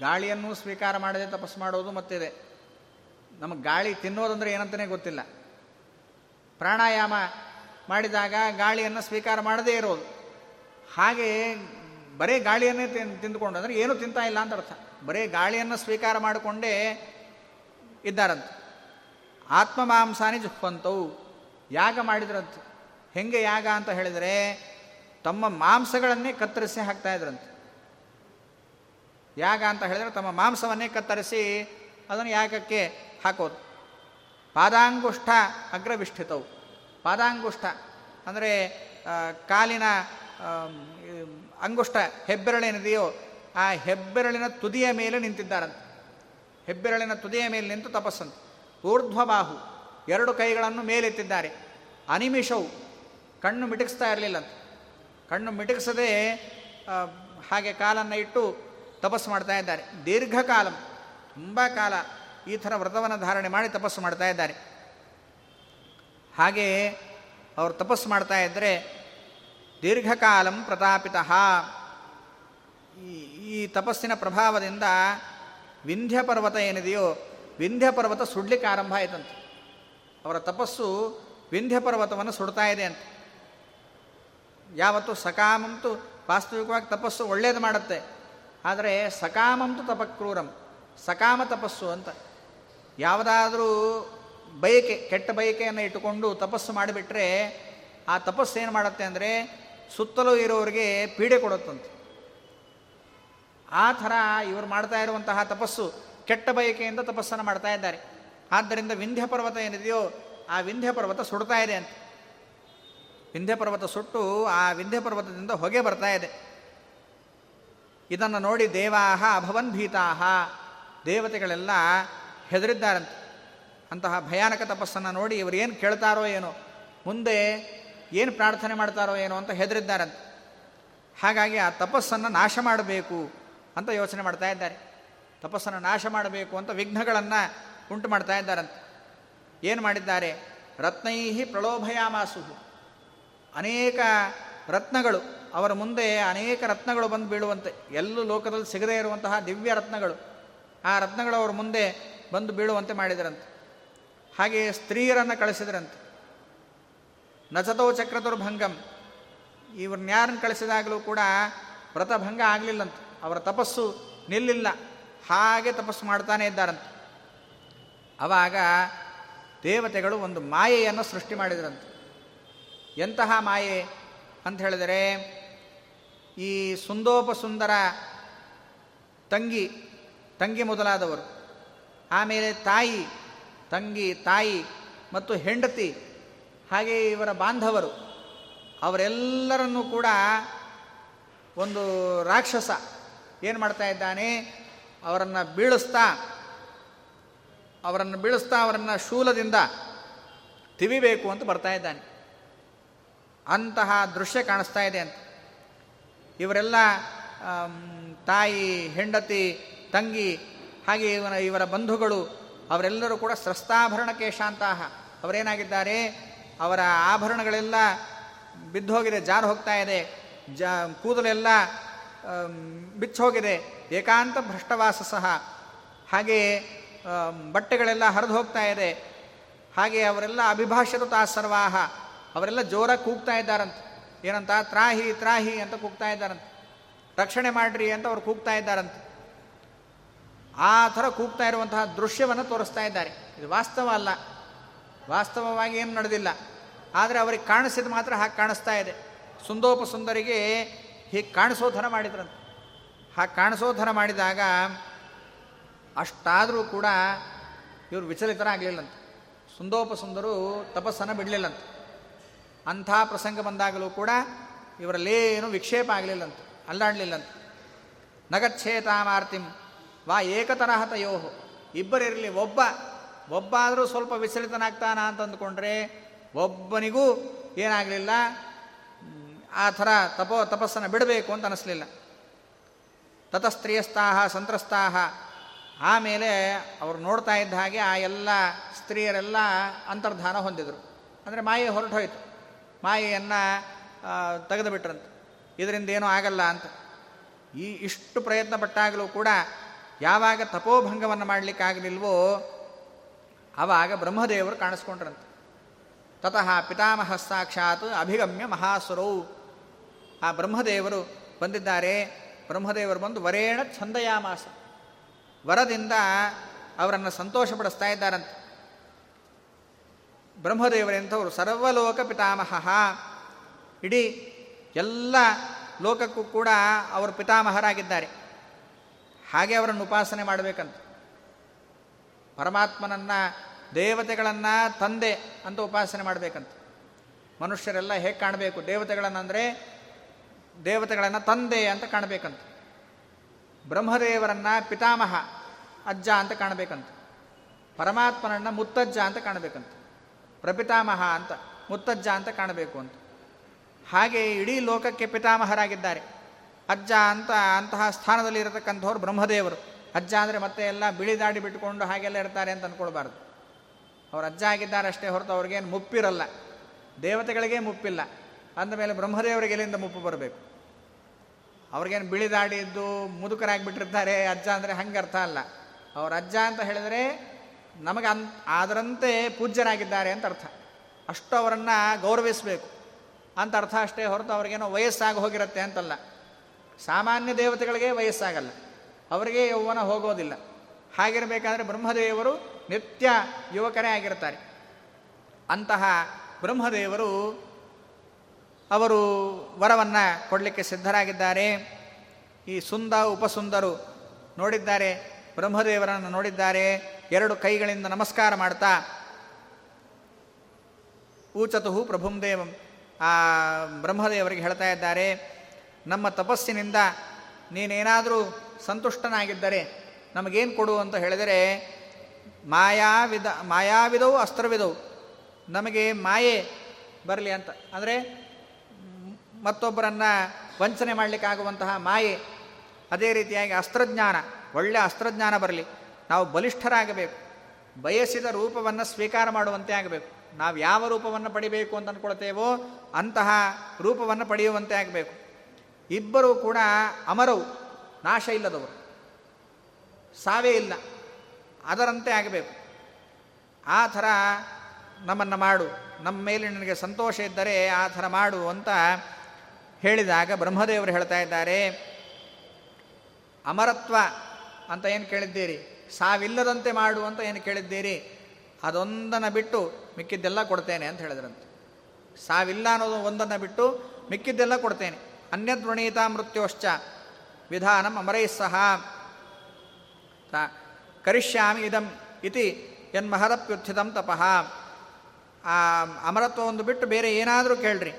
ಗಾಳಿಯನ್ನು ಸ್ವೀಕಾರ ಮಾಡದೆ ತಪಸ್ಸು ಮಾಡೋದು ಮತ್ತಿದೆ. ನಮಗೆ ಗಾಳಿ ತಿನ್ನೋದಂದ್ರೆ ಏನಂತಲೇ ಗೊತ್ತಿಲ್ಲ. ಪ್ರಾಣಾಯಾಮ ಮಾಡಿದಾಗ ಗಾಳಿಯನ್ನು ಸ್ವೀಕಾರ ಮಾಡದೇ ಇರೋದು. ಹಾಗೆ ಬರೇ ಗಾಳಿಯನ್ನೇ ತಿನ್, ತಿಂದುಕೊಂಡು ಅಂದರೆ ಏನೂ ತಿಂತಾ ಇಲ್ಲ ಅಂತ ಅರ್ಥ. ಬರೇ ಗಾಳಿಯನ್ನು ಸ್ವೀಕಾರ ಮಾಡಿಕೊಂಡೇ ಇದ್ದಾರಂತೆ. ಆತ್ಮ ಮಾಂಸಾನಿ ಜುಪ್ಪಂತವು ಯಾಗ ಮಾಡಿದ್ರಂತೆ. ಹೆಂಗೆ ಯಾಗ ಅಂತ ಹೇಳಿದರೆ ತಮ್ಮ ಮಾಂಸಗಳನ್ನೇ ಕತ್ತರಿಸಿ ಹಾಕ್ತಾ ಇದ್ರಂತೆ. ಯಾಗ ಅಂತ ಹೇಳಿದರೆ ತಮ್ಮ ಮಾಂಸವನ್ನೇ ಕತ್ತರಿಸಿ ಅದನ್ನು ಯಾಗಕ್ಕೆ ಹಾಕೋದು. ಪಾದಾಂಗುಷ್ಠ ಅಗ್ರವಿಷ್ಠಿತವು ಪಾದಾಂಗುಷ್ಠ ಅಂದರೆ ಕಾಲಿನ ಅಂಗುಷ್ಟ ಹೆಬ್ಬೆರಳೇನಿದೆಯೋ ಆ ಹೆಬ್ಬೆರಳಿನ ತುದಿಯ ಮೇಲೆ ನಿಂತಿದ್ದಾರಂತೆ. ಹೆಬ್ಬೆರಳಿನ ತುದಿಯ ಮೇಲೆ ನಿಂತು ತಪಸ್ಸಂತ. ಊರ್ಧ್ವಬಾಹು, ಎರಡು ಕೈಗಳನ್ನು ಮೇಲೆತ್ತಿದ್ದಾರೆ. ಅನಿಮಿಷವು, ಕಣ್ಣು ಮಿಟುಸ್ತಾ ಇರಲಿಲ್ಲ ಅಂತ ಕಣ್ಣು ಮಿಟಕಿಸದೆ ಹಾಗೆ ಕಾಲನ್ನು ಇಟ್ಟು ತಪಸ್ಸು ಮಾಡ್ತಾ ಇದ್ದಾರೆ. ದೀರ್ಘಕಾಲ, ತುಂಬ ಕಾಲ ಈ ಥರ ವ್ರತವನ್ನು ಧಾರಣೆ ಮಾಡಿ ತಪಸ್ಸು ಮಾಡ್ತಾ ಇದ್ದಾರೆ. ಹಾಗೆಯೇ ಅವರು ತಪಸ್ಸು ಮಾಡ್ತಾ ಇದ್ದರೆ ದೀರ್ಘಕಾಲಂ ಪ್ರತಾಪಿತ. ಈ ತಪಸ್ಸಿನ ಪ್ರಭಾವದಿಂದ ವಿಂಧ್ಯ ಪರ್ವತ ಏನಿದೆಯೋ ವಿಂಧ್ಯ ಪರ್ವತ ಸುಡ್ಲಿಕ್ಕೆ ಆರಂಭ ಆಯಿತಂತೆ. ಅವರ ತಪಸ್ಸು ವಿಂಧ್ಯ ಪರ್ವತವನ್ನು ಸುಡ್ತಾ ಇದೆ ಅಂತ. ಯಾವತ್ತು ಸಕಾಮಂತು ವಾಸ್ತವಿಕವಾಗಿ ತಪಸ್ಸು ಒಳ್ಳೇದು ಮಾಡುತ್ತೆ. ಆದರೆ ಸಕಾಮಂತು ತಪಕ್ರೂರಂ, ಸಕಾಮ ತಪಸ್ಸು ಅಂತ. ಯಾವುದಾದರೂ ಬಯಕೆ, ಕೆಟ್ಟ ಬಯಕೆಯನ್ನು ಇಟ್ಟುಕೊಂಡು ತಪಸ್ಸು ಮಾಡಿಬಿಟ್ರೆ ಆ ತಪಸ್ಸು ಏನು ಮಾಡುತ್ತೆ ಅಂದರೆ ಸುತ್ತಲೂ ಇರೋರಿಗೆ ಪೀಡೆ ಕೊಡುತ್ತಂತೆ. ಆ ಥರ ಇವರು ಮಾಡ್ತಾ ಇರುವಂತಹ ತಪಸ್ಸು ಕೆಟ್ಟ ಬಯಕೆಯಿಂದ ತಪಸ್ಸನ್ನು ಮಾಡ್ತಾ ಇದ್ದಾರೆ. ಆದ್ದರಿಂದ ವಿಂಧ್ಯ ಪರ್ವತ ಏನಿದೆಯೋ ಆ ವಿಂಧ್ಯ ಪರ್ವತ ಸುಡ್ತಾ ಇದೆ ಅಂತ. ವಿಂಧ್ಯ ಪರ್ವತ ಸುಟ್ಟು ಆ ವಿಂಧ್ಯ ಪರ್ವತದಿಂದ ಹೊಗೆ ಬರ್ತಾ ಇದೆ. ಇದನ್ನು ನೋಡಿ ದೇವಾಹ ಅಭವನ್ ಭೀತಾಹ ದೇವತೆಗಳೆಲ್ಲ ಹೆದರಿದ್ದಾರಂತೆ. ಅಂತಹ ಭಯಾನಕ ತಪಸ್ಸನ್ನು ನೋಡಿ ಇವರು ಏನು ಕೇಳ್ತಾರೋ ಏನೋ. ಮುಂದೆ ಏನು ಪ್ರಾರ್ಥನೆ ಮಾಡ್ತಾರೋ ಏನೋ ಅಂತ ಹೆದರಿದ್ದಾರಂತೆ. ಹಾಗಾಗಿ ಆ ತಪಸ್ಸನ್ನು ನಾಶ ಮಾಡಬೇಕು ಅಂತ ಯೋಚನೆ ಮಾಡ್ತಾ ಇದ್ದಾರೆ. ತಪಸ್ಸನ್ನು ನಾಶ ಮಾಡಬೇಕು ಅಂತ ವಿಘ್ನಗಳನ್ನು ಉಂಟು ಮಾಡ್ತಾ ಇದ್ದಾರಂತೆ. ಏನು ಮಾಡಿದ್ದಾರೆ? ರತ್ನೈಹಿ ಪ್ರಲೋಭಯಾಮಾಸು ಅನೇಕ ರತ್ನಗಳು, ಅವರ ಮುಂದೆ ಅನೇಕ ರತ್ನಗಳು ಬಂದು ಬೀಳುವಂತೆ. ಎಲ್ಲೂ ಲೋಕದಲ್ಲಿ ಸಿಗದೇ ಇರುವಂತಹ ದಿವ್ಯ ರತ್ನಗಳು. ಆ ರತ್ನಗಳು ಅವರ ಮುಂದೆ ಬಂದು ಬೀಳುವಂತೆ ಮಾಡಿದರಂತೆ. ಹಾಗೆಯೇ ಸ್ತ್ರೀಯರನ್ನು ಕಳಿಸಿದ್ರಂತೆ. ನಚತೋ ಚಕ್ರತುರ್ಭಂಗಂ ಇವ್ರನ್ಯಾರನ್ನು ಕಳಿಸಿದಾಗಲೂ ಕೂಡ ವ್ರತಭಂಗ ಆಗಲಿಲ್ಲಂತ. ಅವರ ತಪಸ್ಸು ನಿಲ್ಲಿಲ್ಲ. ಹಾಗೆ ತಪಸ್ಸು ಮಾಡ್ತಾನೆ ಇದ್ದಾರಂತ. ಅವಾಗ ದೇವತೆಗಳು ಒಂದು ಮಾಯೆಯನ್ನು ಸೃಷ್ಟಿ ಮಾಡಿದ್ರಂತ. ಎಂತಹ ಮಾಯೆ ಅಂತ ಹೇಳಿದರೆ, ಈ ಸುಂದೋಪಸುಂದರ ತಂಗಿ ತಂಗಿ ಮೊದಲಾದವರು. ಆಮೇಲೆ ತಾಯಿ, ತಂಗಿ, ತಾಯಿ ಮತ್ತು ಹೆಂಡತಿ ಹಾಗೆ ಇವರ ಬಾಂಧವರು, ಅವರೆಲ್ಲರನ್ನೂ ಕೂಡ ಒಂದು ರಾಕ್ಷಸ ಏನು ಮಾಡ್ತಾ ಇದ್ದಾನೆ? ಅವರನ್ನು ಬೀಳಿಸ್ತಾ ಅವರನ್ನು ಬೀಳಿಸ್ತಾ ಅವರನ್ನು ಶೂಲದಿಂದ ತಿವಿಬೇಕು ಅಂತ ಬರ್ತಾ ಇದ್ದಾನೆ. ಅಂತಹ ದೃಶ್ಯ ಕಾಣಿಸ್ತಾ ಇದೆ ಅಂತ. ಇವರೆಲ್ಲ ತಾಯಿ, ಹೆಂಡತಿ, ತಂಗಿ, ಹಾಗೆ ಇವನ, ಇವರ ಬಂಧುಗಳು, ಅವರೆಲ್ಲರೂ ಕೂಡ ಸ್ರಸ್ತಾಭರಣ ಕೇಶಾಂತಹ. ಅವರೇನಾಗಿದ್ದಾರೆ? ಅವರ ಆಭರಣಗಳೆಲ್ಲ ಬಿದ್ದೋಗಿದೆ, ಜಾರು ಹೋಗ್ತಾ ಇದೆ, ಜ, ಕೂದಲೆಲ್ಲ ಬಿಚ್ಚೋಗಿದೆ, ಏಕಾಂತ ಭ್ರಷ್ಟವಾಸ ಸಹ. ಹಾಗೆಯೇ ಬಟ್ಟೆಗಳೆಲ್ಲ ಹರಿದು ಹೋಗ್ತಾ ಇದೆ. ಹಾಗೆ ಅವರೆಲ್ಲ ಅಭಿಭಾಷಿತ ಸರ್ವಾಹ. ಅವರೆಲ್ಲ ಜೋರಾಗಿ ಕೂಗ್ತಾ ಇದ್ದಾರಂತೆ. ಏನಂತ? ತ್ರಾಹಿ ತ್ರಾಹಿ ಅಂತ ಕೂಗ್ತಾ ಇದ್ದಾರಂತೆ. ರಕ್ಷಣೆ ಮಾಡ್ರಿ ಅಂತ ಅವ್ರು ಕೂಗ್ತಾ ಇದ್ದಾರಂತೆ. ಆ ಥರ ಕೂಗ್ತಾ ಇರುವಂತಹ ದೃಶ್ಯವನ್ನು ತೋರಿಸ್ತಾ ಇದ್ದಾರೆ. ಇದು ವಾಸ್ತವ ಅಲ್ಲ. ವಾಸ್ತವವಾಗಿ ಏನು ನಡೆದಿಲ್ಲ. ಆದರೆ ಅವರಿಗೆ ಕಾಣಿಸಿದ ಮಾತ್ರ ಹಾಗೆ ಕಾಣಿಸ್ತಾ ಇದೆ. ಸುಂದೋಪ ಸುಂದರಿಗೆ ಹೀಗೆ ಕಾಣಿಸೋ ಥರ ಮಾಡಿದ್ರಂತೆ. ಹಾಗೆ ಕಾಣಿಸೋ ಥರ ಮಾಡಿದಾಗ ಅಷ್ಟಾದರೂ ಕೂಡ ಇವರು ವಿಚಲಿತರಾಗಲಿಲ್ಲಂತೆ ಸುಂದೋಪ ಸುಂದರು ತಪಸ್ಸನ್ನು ಬಿಡಲಿಲ್ಲಂತ. ಅಂಥ ಪ್ರಸಂಗ ಬಂದಾಗಲೂ ಕೂಡ ಇವರಲ್ಲೇನು ವಿಕ್ಷೇಪ ಆಗಲಿಲ್ಲಂತ, ಅಲ್ಲಾಡಲಿಲ್ಲಂತ. ನಗಚ್ಛೇತಾಮಾರ್ತಿಂ ವಾ ಏಕತರಹತಯೋ ಇಬ್ಬರಿರಲಿ ಒಬ್ಬ ಒಬ್ಬ ಆದರೂ ಸ್ವಲ್ಪ ವಿಚಲಿತನಾಗ್ತಾನ ಅಂತ ಅಂದ್ಕೊಂಡ್ರೆ ಒಬ್ಬನಿಗೂ ಏನಾಗಲಿಲ್ಲ? ಆ ಥರ ತಪೋ, ತಪಸ್ಸನ್ನು ಬಿಡಬೇಕು ಅಂತ ಅನ್ನಿಸ್ಲಿಲ್ಲ ತತಸ್ತ್ರೀಯಸ್ತಾಹ, ಸಂತ್ರಸ್ತಾಹ. ಆಮೇಲೆ ಅವರು ನೋಡ್ತಾ ಇದ್ದ ಹಾಗೆ ಆ ಎಲ್ಲ ಸ್ತ್ರೀಯರೆಲ್ಲ ಅಂತರ್ಧಾನ ಹೊಂದಿದರು. ಅಂದರೆ ಮಾಯೆ ಹೊರಟು ಹೋಯಿತು ಮಾಯೆಯನ್ನು ತೆಗೆದು ಬಿಟ್ರಂತೆ ಇದರಿಂದ ಏನೂ ಆಗಲ್ಲ ಅಂತ. ಈ ಇಷ್ಟು ಪ್ರಯತ್ನ ಪಟ್ಟಾಗಲೂ ಕೂಡ ಯಾವಾಗ ತಪೋಭಂಗವನ್ನು ಮಾಡಲಿಕ್ಕಾಗಲಿಲ್ವೋ ಆವಾಗ ಬ್ರಹ್ಮದೇವರು ಕಾಣಿಸ್ಕೊಂಡ್ರಂತೆ. ತತಃ ಪಿತಾಮಹ ಸಾಕ್ಷಾತ್ ಅಭಿಗಮ್ಯ ಮಹಾಸುರವು ಆ ಬ್ರಹ್ಮದೇವರು ಬಂದಿದ್ದಾರೆ. ಬ್ರಹ್ಮದೇವರು ಬಂದು ವರೇಣ ಛಂದಯಾಮಾಸ. ವರದಿಂದ ಅವರನ್ನು ಸಂತೋಷಪಡಿಸ್ತಾ ಇದ್ದಾರಂತೆ. ಬ್ರಹ್ಮದೇವರೆಂಥವರು ಸರ್ವಲೋಕ ಪಿತಾಮಹ. ಇಡೀ ಎಲ್ಲ ಲೋಕಕ್ಕೂ ಕೂಡ ಅವರು ಪಿತಾಮಹರಾಗಿದ್ದಾರೆ. ಹಾಗೆ ಅವರನ್ನು ಉಪಾಸನೆ ಮಾಡಬೇಕಂತ. ಪರಮಾತ್ಮನನ್ನು, ದೇವತೆಗಳನ್ನು ತಂದೆ ಅಂತ ಉಪಾಸನೆ ಮಾಡಬೇಕಂತ. ಮನುಷ್ಯರೆಲ್ಲ ಹೇಗೆ ಕಾಣಬೇಕು? ದೇವತೆಗಳನ್ನಂದರೆ ದೇವತೆಗಳನ್ನು ತಂದೆ ಅಂತ ಕಾಣಬೇಕಂತ. ಬ್ರಹ್ಮದೇವರನ್ನು ಪಿತಾಮಹ, ಅಜ್ಜ ಅಂತ ಕಾಣಬೇಕಂತ. ಪರಮಾತ್ಮನನ್ನು ಮುತ್ತಜ್ಜ ಅಂತ ಕಾಣಬೇಕಂತ. ಪ್ರಪಿತಾಮಹ ಅಂತ, ಮುತ್ತಜ್ಜ ಅಂತ ಕಾಣಬೇಕು ಅಂತ. ಹಾಗೆ ಇಡೀ ಲೋಕಕ್ಕೆ ಪಿತಾಮಹರಾಗಿದ್ದಾರೆ. ಅಜ್ಜ ಅಂತ ಅಂತಹ ಸ್ಥಾನದಲ್ಲಿ ಇರತಕ್ಕಂಥವ್ರು ಬ್ರಹ್ಮದೇವರು. ಅಜ್ಜ ಅಂದರೆ ಮತ್ತೆ ಎಲ್ಲ ಬಿಳಿ ದಾಡಿ ಬಿಟ್ಟುಕೊಂಡು ಹಾಗೆಲ್ಲ ಇರ್ತಾರೆ ಅಂತ ಅಂದ್ಕೊಳ್ಬಾರ್ದು ಅವ್ರು ಅಜ್ಜ ಆಗಿದ್ದಾರೆ ಅಷ್ಟೇ ಹೊರತು ಅವ್ರಿಗೇನು ಮುಪ್ಪಿರಲ್ಲ. ದೇವತೆಗಳಿಗೆ ಮುಪ್ಪಿಲ್ಲ. ಅಂದಮೇಲೆ ಬ್ರಹ್ಮದೇವರಿಗೆ ಎಲ್ಲಿಂದ ಮುಪ್ಪು ಬರಬೇಕು? ಅವ್ರಿಗೇನು ಬಿಳಿ ದಾಡಿ ಇದ್ದು ಮುದುಕರಾಗಿಬಿಟ್ಟಿರ್ತಾರೆ ಅಜ್ಜ ಅಂದರೆ ಹಂಗೆ ಅರ್ಥ ಅಲ್ಲ. ಅವ್ರ ಅಜ್ಜ ಅಂತ ಹೇಳಿದರೆ ನಮಗೆ ಅನ್ ಅದರಂತೆ ಪೂಜ್ಯರಾಗಿದ್ದಾರೆ ಅಂತ ಅರ್ಥ. ಅಷ್ಟು ಅವರನ್ನು ಗೌರವಿಸಬೇಕು. ಅಂತ ಅರ್ಥ ಅಷ್ಟೇ ಹೊರತು ಅವ್ರಿಗೇನೋ ವಯಸ್ಸಾಗಿ ಹೋಗಿರುತ್ತೆ ಅಂತಲ್ಲ. ಸಾಮಾನ್ಯ ದೇವತೆಗಳಿಗೆ ವಯಸ್ಸಾಗಲ್ಲ. ಅವರಿಗೆ ಯೌವನ ಹೋಗೋದಿಲ್ಲ. ಹಾಗಿರಬೇಕಾದ್ರೆ ಬ್ರಹ್ಮದೇವರು ನಿತ್ಯ ಯುವಕರೇ ಆಗಿರ್ತಾರೆ. ಅಂತಹ ಬ್ರಹ್ಮದೇವರು ಅವರು ವರವನ್ನು ಕೊಡಲಿಕ್ಕೆ ಸಿದ್ಧರಾಗಿದ್ದಾರೆ. ಈ ಸುಂದ, ಉಪಸುಂದರು ನೋಡಿದ್ದಾರೆ, ಬ್ರಹ್ಮದೇವರನ್ನು ನೋಡಿದ್ದಾರೆ, ಎರಡು ಕೈಗಳಿಂದ ನಮಸ್ಕಾರ ಮಾಡ್ತಾ ಊಚತುಹು ಪ್ರಭುಂ ದೇವಂ, ಆ ಬ್ರಹ್ಮದೇವರಿಗೆ ಹೇಳ್ತಾ ಇದ್ದಾರೆ, ನಮ್ಮ ತಪಸ್ಸಿನಿಂದ ನೀನೇನಾದರೂ ಸಂತುಷ್ಟನಾಗಿದ್ದರೆ ನಮಗೇನು ಕೊಡು ಅಂತ ಹೇಳಿದರೆ, ಮಾಯಾವಿದ, ಮಾಯಾವಿದವು ಅಸ್ತ್ರವಿದವು. ನಮಗೆ ಮಾಯೆ ಬರಲಿ ಅಂತ. ಅಂದರೆ ಮತ್ತೊಬ್ಬರನ್ನು ವಂಚನೆ ಮಾಡಲಿಕ್ಕಾಗುವಂತಹ ಮಾಯೆ, ಅದೇ ರೀತಿಯಾಗಿ ಅಸ್ತ್ರಜ್ಞಾನ ಒಳ್ಳೆಯ ಅಸ್ತ್ರಜ್ಞಾನ ಬರಲಿ. ನಾವು ಬಲಿಷ್ಠರಾಗಬೇಕು. ಬಯಸಿದ ರೂಪವನ್ನು ಸ್ವೀಕಾರ ಮಾಡುವಂತೆ ಆಗಬೇಕು. ನಾವು ಯಾವ ರೂಪವನ್ನು ಪಡಿಬೇಕು ಅಂತ ಅಂದ್ಕೊಳ್ತೇವೋ ಅಂತಹ ರೂಪವನ್ನು ಪಡೆಯುವಂತೆ ಆಗಬೇಕು. ಇಬ್ಬರೂ ಕೂಡ ಅಮರವು ನಾಶ ಇಲ್ಲದವರು. ಸಾವೇ ಇಲ್ಲ. ಅದರಂತೆ ಆಗಬೇಕು. ಆ ಥರ ನಮ್ಮನ್ನು ಮಾಡು. ನಮ್ಮ ಮೇಲೆ ನನಗೆ ಸಂತೋಷ ಇದ್ದರೆ ಆ ಥರ ಮಾಡು ಅಂತ ಹೇಳಿದಾಗ ಬ್ರಹ್ಮದೇವರು ಹೇಳ್ತಾ ಇದ್ದಾರೆ. ಅಮರತ್ವ ಅಂತ ಏನು ಕೇಳಿದ್ದೀರಿ? ಸಾವಿಲ್ಲದಂತೆ ಮಾಡು ಅಂತ ಏನು ಕೇಳಿದ್ದೀರಿ? ಅದೊಂದನ್ನು ಬಿಟ್ಟು ಮಿಕ್ಕಿದ್ದೆಲ್ಲ ಕೊಡ್ತೇನೆ ಅಂತ ಹೇಳಿದ್ರಂತೆ. ಸಾವಿಲ್ಲ ಅನ್ನೋದು ಒಂದನ್ನು ಬಿಟ್ಟು ಮಿಕ್ಕಿದ್ದೆಲ್ಲ ಕೊಡ್ತೇನೆ. ಅನ್ಯದ್ವಣೀತ ಮೃತ್ಯೋಶ್ಚ. ವಿಧಾನಂ ಅಮರೈಸ್ಸಹ ಸಹ. ಕರಿಷ್ಯಾಮಿ ಇದಂ ಇತಿ ಎನ್ಮಹದಪ್ಯುತ್ಥಿತಂ ತಪಃ. ಆ ಒಂದು ಬಿಟ್ಟು ಬೇರೆ ಏನಾದರೂ ಕೇಳ್ರಿ.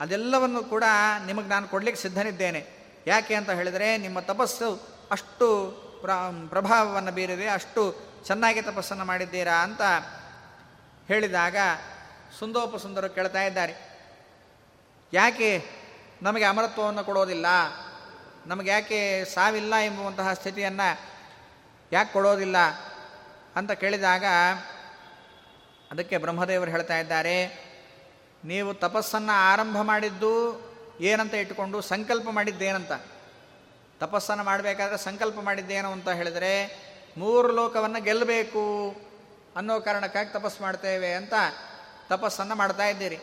ಅದೆಲ್ಲವನ್ನು ಕೂಡ ನಿಮಗೆ ನಾನು ಕೊಡಲಿಕ್ಕೆ ಸಿದ್ಧನಿದ್ದೇನೆ. ಯಾಕೆ ಅಂತ ಹೇಳಿದರೆ ನಿಮ್ಮ ತಪಸ್ಸು ಅಷ್ಟು ಪ್ರ ಪ್ರಭಾವವನ್ನು ಬೀರಿದೆ, ಅಷ್ಟು ಚೆನ್ನಾಗಿ ತಪಸ್ಸನ್ನು ಮಾಡಿದ್ದೀರಾ ಅಂತ ಹೇಳಿದಾಗ ಸುಂದೋಪಸುಂದರು ಕೇಳ್ತಾ ಇದ್ದಾರೆ. ಯಾಕೆ ನಮಗೆ ಅಮರತ್ವವನ್ನು ಕೊಡೋದಿಲ್ಲ? ನಮಗೆ ಯಾಕೆ ಸಾವಿಲ್ಲ ಎಂಬುವಂತಹ ಸ್ಥಿತಿಯನ್ನು ಯಾಕೆ ಕೊಡೋದಿಲ್ಲ ಅಂತ ಕೇಳಿದಾಗ ಅದಕ್ಕೆ ಬ್ರಹ್ಮದೇವರು ಹೇಳ್ತಾ ಇದ್ದಾರೆ, ನೀವು ತಪಸ್ಸನ್ನು ಆರಂಭ ಮಾಡಿದ್ದು ಏನಂತ ಇಟ್ಟುಕೊಂಡು ಸಂಕಲ್ಪ ಮಾಡಿದ್ದೇನಂತ? ತಪಸ್ಸನ್ನು ಮಾಡಬೇಕಾದ್ರೆ ಸಂಕಲ್ಪ ಮಾಡಿದ್ದೇನು ಅಂತ ಹೇಳಿದರೆ, ಮೂರು ಲೋಕವನ್ನು ಗೆಲ್ಲಬೇಕು ಅನ್ನೋ ಕಾರಣಕ್ಕಾಗಿ ತಪಸ್ಸು ಮಾಡ್ತೇವೆ ಅಂತ ತಪಸ್ಸನ್ನು ಮಾಡ್ತಾ ಇದ್ದೀರಿ.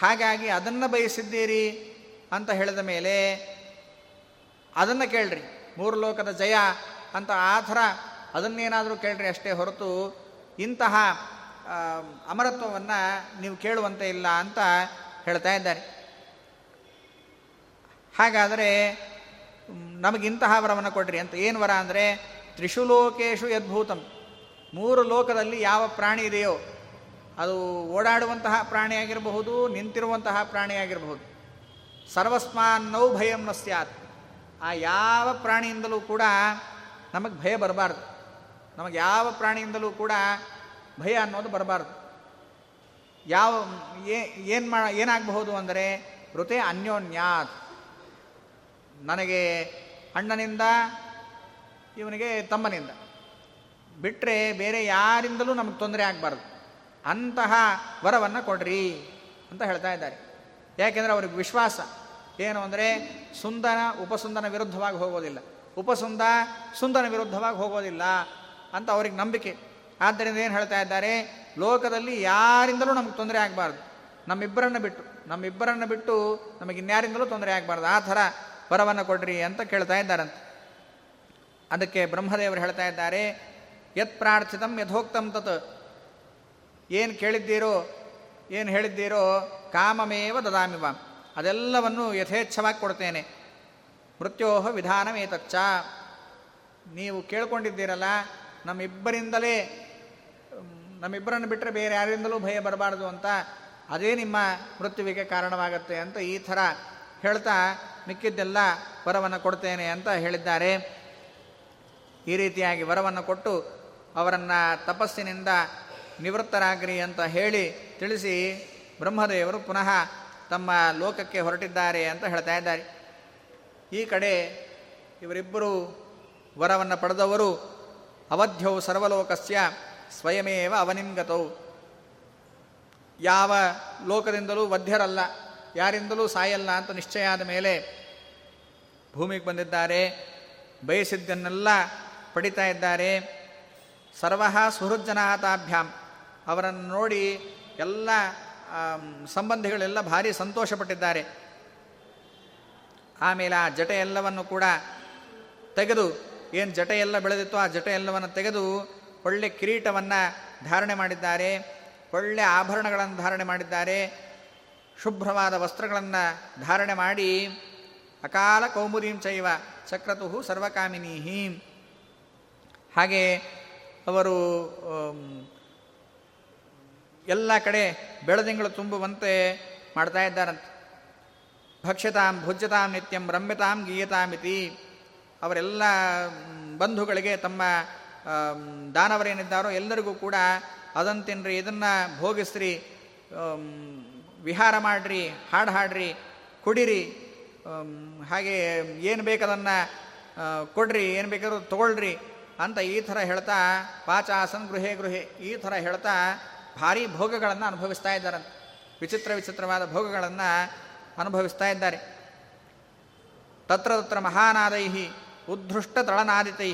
ಹಾಗಾಗಿ ಅದನ್ನು ಬಯಸಿದ್ದೀರಿ ಅಂತ ಹೇಳಿದ ಮೇಲೆ ಅದನ್ನು ಕೇಳ್ರಿ. ಮೂರು ಲೋಕದ ಜಯ ಅಂತ ಆ ಥರ ಅದನ್ನೇನಾದರೂ ಕೇಳ್ರಿ ಅಷ್ಟೇ ಹೊರತು ಇಂತಹ ಅಮರತ್ವವನ್ನು ನೀವು ಕೇಳುವಂತೆ ಇಲ್ಲ ಅಂತ ಹೇಳ್ತಾ ಇದ್ದಾರೆ. ಹಾಗಾದರೆ ನಮಗಿಂತಹ ವರವನ್ನು ಕೊಡ್ರಿ ಅಂತ. ಏನು ವರ ಅಂದರೆ ತ್ರಿಷು ಲೋಕೇಶು ಯದ್ಭೂತಂ. ಮೂರು ಲೋಕದಲ್ಲಿ ಯಾವ ಪ್ರಾಣಿ ಇದೆಯೋ, ಅದು ಓಡಾಡುವಂತಹ ಪ್ರಾಣಿಯಾಗಿರಬಹುದು ನಿಂತಿರುವಂತಹ ಪ್ರಾಣಿಯಾಗಿರಬಹುದು ಸರ್ವಸ್ಮಾನ್ನೌ ನ ಸ್ಯಾತ್. ಆ ಯಾವ ಪ್ರಾಣಿಯಿಂದಲೂ ಕೂಡ ನಮಗೆ ಭಯ ಬರಬಾರ್ದು. ನಮಗೆ ಯಾವ ಪ್ರಾಣಿಯಿಂದಲೂ ಕೂಡ ಭಯ ಅನ್ನೋದು ಬರಬಾರ್ದು. ಯಾವ ಏನು ಮಾ, ಏನಾಗಬಹುದು ಅಂದರೆ ವೃತೆ ಅನ್ಯೋನ್ಯಾತ್. ನನಗೆ ಅಣ್ಣನಿಂದ, ಇವನಿಗೆ ತಮ್ಮನಿಂದ. ಬಿಟ್ಟರೆ ಬೇರೆ ಯಾರಿಂದಲೂ ನಮಗೆ ತೊಂದರೆ ಆಗಬಾರ್ದು. ಅಂತಹ ವರವನ್ನು ಕೊಡ್ರಿ ಅಂತ ಹೇಳ್ತಾ ಇದ್ದಾರೆ. ಯಾಕೆಂದರೆ ಅವ್ರಿಗೆ ವಿಶ್ವಾಸ. ಏನು ಅಂದರೆ ಸುಂದನ ಉಪಸುಂದನ ವಿರುದ್ಧವಾಗಿ ಹೋಗೋದಿಲ್ಲ. ಉಪಸುಂದ ಸುಂದನ ವಿರುದ್ಧವಾಗಿ ಹೋಗೋದಿಲ್ಲ ಅಂತ ಅವ್ರಿಗೆ ನಂಬಿಕೆ. ಆದ್ದರಿಂದ ಏನು ಹೇಳ್ತಾ ಇದ್ದಾರೆ? ಲೋಕದಲ್ಲಿ ಯಾರಿಂದಲೂ ನಮಗೆ ತೊಂದರೆ ಆಗಬಾರ್ದು. ನಮ್ಮಿಬ್ಬರನ್ನು ಬಿಟ್ಟು ನಮ್ಮಿಬ್ಬರನ್ನು ಬಿಟ್ಟು ನಮಗೆ ಇನ್ಯಾರಿಂದಲೂ ತೊಂದರೆ ಆಗಬಾರ್ದು. ಆ ಥರ ವರವನ್ನು ಕೊಡ್ರಿ ಅಂತ ಕೇಳ್ತಾ ಇದ್ದಾರಂತೆ. ಅದಕ್ಕೆ ಬ್ರಹ್ಮದೇವರು ಹೇಳ್ತಾ ಇದ್ದಾರೆ, ಯತ್ ಪ್ರಾರ್ಥಿತಂ ಯಥೋಕ್ತಂ ತತ್. ಏನು ಕೇಳಿದ್ದೀರೋ, ಏನು ಹೇಳಿದ್ದೀರೋ, ಕಾಮಮೇವ ದದಾಮಿವ ಅದೆಲ್ಲವನ್ನು ಯಥೇಚ್ಛವಾಗಿ ಕೊಡ್ತೇನೆ. ಮೃತ್ಯೋಹ ವಿಧಾನಮೇತಚ್ಚ. ನೀವು ಕೇಳ್ಕೊಂಡಿದ್ದೀರಲ್ಲ, ನಮ್ಮಿಬ್ಬರಿಂದಲೇ, ನಮ್ಮಿಬ್ಬರನ್ನು ಬಿಟ್ಟರೆ ಬೇರೆ ಯಾರಿಂದಲೂ ಭಯ ಬರಬಾರ್ದು ಅಂತ ಅದೇ ನಿಮ್ಮ ಮೃತ್ಯುವಿಗೆ ಕಾರಣವಾಗುತ್ತೆ ಅಂತ ಈ ಥರ ಹೇಳ್ತಾ ಮಿಕ್ಕಿದ್ದೆಲ್ಲ ವರವನ್ನು ಕೊಡ್ತೇನೆ ಅಂತ ಹೇಳಿದ್ದಾರೆ. ಈ ರೀತಿಯಾಗಿ ವರವನ್ನು ಕೊಟ್ಟು ಅವರನ್ನು ತಪಸ್ಸಿನಿಂದ ನಿವೃತ್ತರಾಗ್ರಿ ಅಂತ ಹೇಳಿ ತಿಳಿಸಿ ಬ್ರಹ್ಮದೇವರು ಪುನಃ ತಮ್ಮ ಲೋಕಕ್ಕೆ ಹೊರಟಿದ್ದಾರೆ ಅಂತ ಹೇಳ್ತಾ ಇದ್ದಾರೆ. ಈ ಕಡೆ ಇವರಿಬ್ಬರು ವರವನ್ನು ಪಡೆದವರು ಅವಧ್ಯವು ಸರ್ವಲೋಕಸ್ಯ ಸ್ವಯಮೇವ ಅವನಿಂಗತವು ಯಾವ ಲೋಕದಿಂದಲೂ ವಧ್ಯರಲ್ಲ, ಯಾರಿಂದಲೂ ಸಾಯಲ್ಲ ಅಂತ ನಿಶ್ಚಯ ಆದ ಮೇಲೆ ಭೂಮಿಗೆ ಬಂದಿದ್ದಾರೆ. ಬಯಸಿದ್ದನ್ನೆಲ್ಲ ಪಡಿತಾ ಇದ್ದಾರೆ. ಸರ್ವ ಸುಹೃಜ್ಜನಾಥಾಭ್ಯಾಮ್ ಅವರನ್ನು ನೋಡಿ ಎಲ್ಲ ಸಂಬಂಧಿಗಳೆಲ್ಲ ಭಾರಿ ಸಂತೋಷಪಟ್ಟಿದ್ದಾರೆ. ಆಮೇಲೆ ಆ ಜಟೆ ಎಲ್ಲವನ್ನು ಕೂಡ ತೆಗೆದು, ಏನು ಜಟೆ ಎಲ್ಲ ಬೆಳೆದಿತ್ತು ಆ ಜಟೆ ಎಲ್ಲವನ್ನು ತೆಗೆದು ಒಳ್ಳೆ ಕಿರೀಟವನ್ನು ಧಾರಣೆ ಮಾಡಿದ್ದಾರೆ, ಒಳ್ಳೆ ಆಭರಣಗಳನ್ನು ಧಾರಣೆ ಮಾಡಿದ್ದಾರೆ, ಶುಭ್ರವಾದ ವಸ್ತ್ರಗಳನ್ನು ಧಾರಣೆ ಮಾಡಿ, ಅಕಾಲ ಕೌಮುದೀಂ ಚೈವ ಚಕ್ರತುಹು ಸರ್ವಕಾಮಿನೀಹಿ. ಹಾಗೆ ಅವರು ಎಲ್ಲ ಕಡೆ ಬೆಳದಿಂಗಳು ತುಂಬುವಂತೆ ಮಾಡ್ತಾ ಇದ್ದಾರಂತೆ. ಭಕ್ಷ್ಯತಾಂ, ಭುಜ್ಯತಾಂ ನಿತ್ಯಂ, ರಮ್ಯತಾಂ ಇತಿ. ಅವರೆಲ್ಲ ಬಂಧುಗಳಿಗೆ ತಮ್ಮ ದಾನವರೇನಿದ್ದಾರೋ ಎಲ್ಲರಿಗೂ ಕೂಡ ಅದನ್ನು ತಿನ್ನಿರಿ ಇದನ್ನು ಭೋಗಿಸ್ರಿ ವಿಹಾರ ಮಾಡಿರಿ, ಹಾಡು ಹಾಡ್ರಿ, ಕುಡಿರಿ ಹಾಗೆ ಏನು ಬೇಕದನ್ನು ಕೊಡ್ರಿ, ಏನು ಬೇಕಾದ್ರೂ ತೊಗೊಳ್ರಿ ಅಂತ ಈ ಥರ ಹೇಳ್ತಾ ಪಾಚಾಸನ್ ಗೃಹೇ ಗೃಹೆ ಈ ಥರ ಹೇಳ್ತಾ ಭಾರೀ ಭೋಗಗಳನ್ನು ಅನುಭವಿಸ್ತಾ ಇದ್ದಾರೆ ವಿಚಿತ್ರ ವಿಚಿತ್ರವಾದ ಭೋಗಗಳನ್ನು ಅನುಭವಿಸ್ತಾ ಇದ್ದಾರೆ. ತತ್ರ ತತ್ರ ಮಹಾನಾದೈ ಉದ್ಧೃಷ್ಟ ತಳನಾದಿತೈ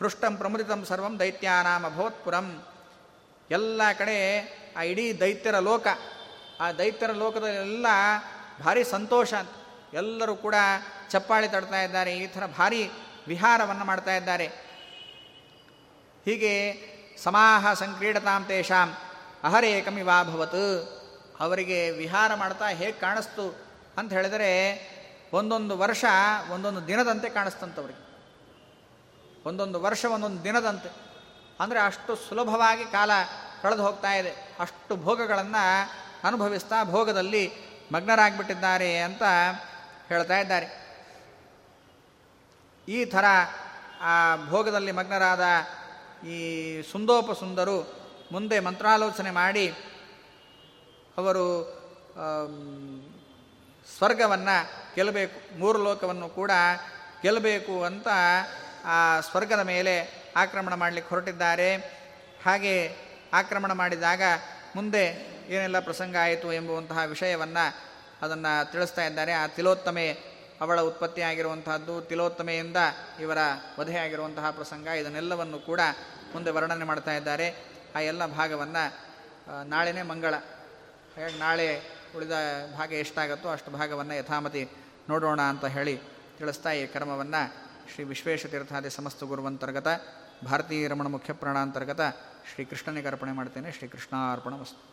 ಹೃಷ್ಟಂ ಪ್ರಮುದಿತಂ ಸರ್ವಂ ದೈತ್ಯಾನಾಮ ಭವತ್ಪುರಂ. ಎಲ್ಲ ಕಡೆ ಆ ಇಡೀ ದೈತ್ಯರ ಲೋಕ, ಆ ದೈತ್ಯರ ಲೋಕದಲ್ಲೆಲ್ಲ ಭಾರಿ ಸಂತೋಷ ಅಂತ. ಎಲ್ಲರೂ ಕೂಡ ಚಪ್ಪಾಳಿ ತಡ್ತಾ ಇದ್ದಾರೆ, ಈ ಥರ ಭಾರಿ ವಿಹಾರವನ್ನು ಮಾಡ್ತಾ ಇದ್ದಾರೆ. ಹೀಗೆ ಸಮಾಹ ಸಂಕ್ರೀಡತಾಂ ತೇಷಾಂ. ಅಹರೇಕಮಿವಾಭವತ್ ಅವರಿಗೆ ವಿಹಾರ ಮಾಡ್ತಾ ಹೇಗೆ ಕಾಣಿಸ್ತು ಅಂತ ಹೇಳಿದರೆ, ಒಂದೊಂದು ವರ್ಷ ಒಂದೊಂದು ದಿನದಂತೆ ಕಾಣಿಸ್ತಂತವ್ರಿಗೆ ಒಂದೊಂದು ವರ್ಷ ಒಂದೊಂದು ದಿನದಂತೆ. ಅಂದರೆ ಅಷ್ಟು ಸುಲಭವಾಗಿ ಕಾಲ ಕಳೆದು ಹೋಗ್ತಾ ಇದೆ. ಅಷ್ಟು ಭೋಗಗಳನ್ನು ಅನುಭವಿಸ್ತಾ ಭೋಗದಲ್ಲಿ ಮಗ್ನರಾಗಿಬಿಟ್ಟಿದ್ದಾರೆ ಅಂತ ಹೇಳ್ತಾ ಇದ್ದಾರೆ. ಈ ಥರ ಆ ಭೋಗದಲ್ಲಿ ಮಗ್ನರಾದ ಈ ಸುಂದೋಪ ಸುಂದರು ಮುಂದೆ ಮಂತ್ರಾಲೋಚನೆ ಮಾಡಿ ಅವರು ಸ್ವರ್ಗವನ್ನು ಗೆಲ್ಲಬೇಕು, ಮೂರು ಲೋಕವನ್ನು ಕೂಡ ಗೆಲ್ಲಬೇಕು ಅಂತ ಆ ಸ್ವರ್ಗದ ಮೇಲೆ ಆಕ್ರಮಣ ಮಾಡಲಿಕ್ಕೆ ಹೊರಟಿದ್ದಾರೆ. ಹಾಗೆ ಆಕ್ರಮಣ ಮಾಡಿದಾಗ ಮುಂದೆ ಏನೆಲ್ಲ ಪ್ರಸಂಗ ಆಯಿತು ಎಂಬುವಂತಹ ವಿಷಯವನ್ನು ಅದನ್ನು ತಿಳಿಸ್ತಾ ಇದ್ದಾರೆ. ಆ ತಿಲೋತ್ತಮೆ ಅವಳ ಉತ್ಪತ್ತಿಯಾಗಿರುವಂತಹದ್ದು, ತಿಲೋತ್ತಮೆಯಿಂದ ಇವರ ವಧೆಯಾಗಿರುವಂತಹ ಪ್ರಸಂಗ, ಇದನ್ನೆಲ್ಲವನ್ನು ಕೂಡ ಮುಂದೆ ವರ್ಣನೆ ಮಾಡ್ತಾ ಇದ್ದಾರೆ. ಆ ಎಲ್ಲ ಭಾಗವನ್ನು ನಾಳೆನೇ ಮಂಗಳ. ಹಾಗಾಗಿ ನಾಳೆ ಉಳಿದ ಭಾಗ ಎಷ್ಟಾಗತ್ತೋ ಅಷ್ಟು ಭಾಗವನ್ನು ಯಥಾಮತಿ ನೋಡೋಣ ಅಂತ ಹೇಳಿ ತಿಳಿಸ್ತಾ ಈ ಕರ್ಮವನ್ನು ಶ್ರೀ ವಿಶ್ವೇಶತೀರ್ಥಾದಿ ಸಮಸ್ತ ಗುರುವಂತರ್ಗತ ಭಾರತೀಯ ರಮಣ ಮುಖ್ಯ ಪ್ರಾಣಾಂತರ್ಗತ ಶ್ರೀ ಕೃಷ್ಣನಿಗೆ ಅರ್ಪಣೆ ಮಾಡ್ತೇನೆ. ಶ್ರೀಕೃಷ್ಣಾರ್ಪಣ ವಸ್ತು.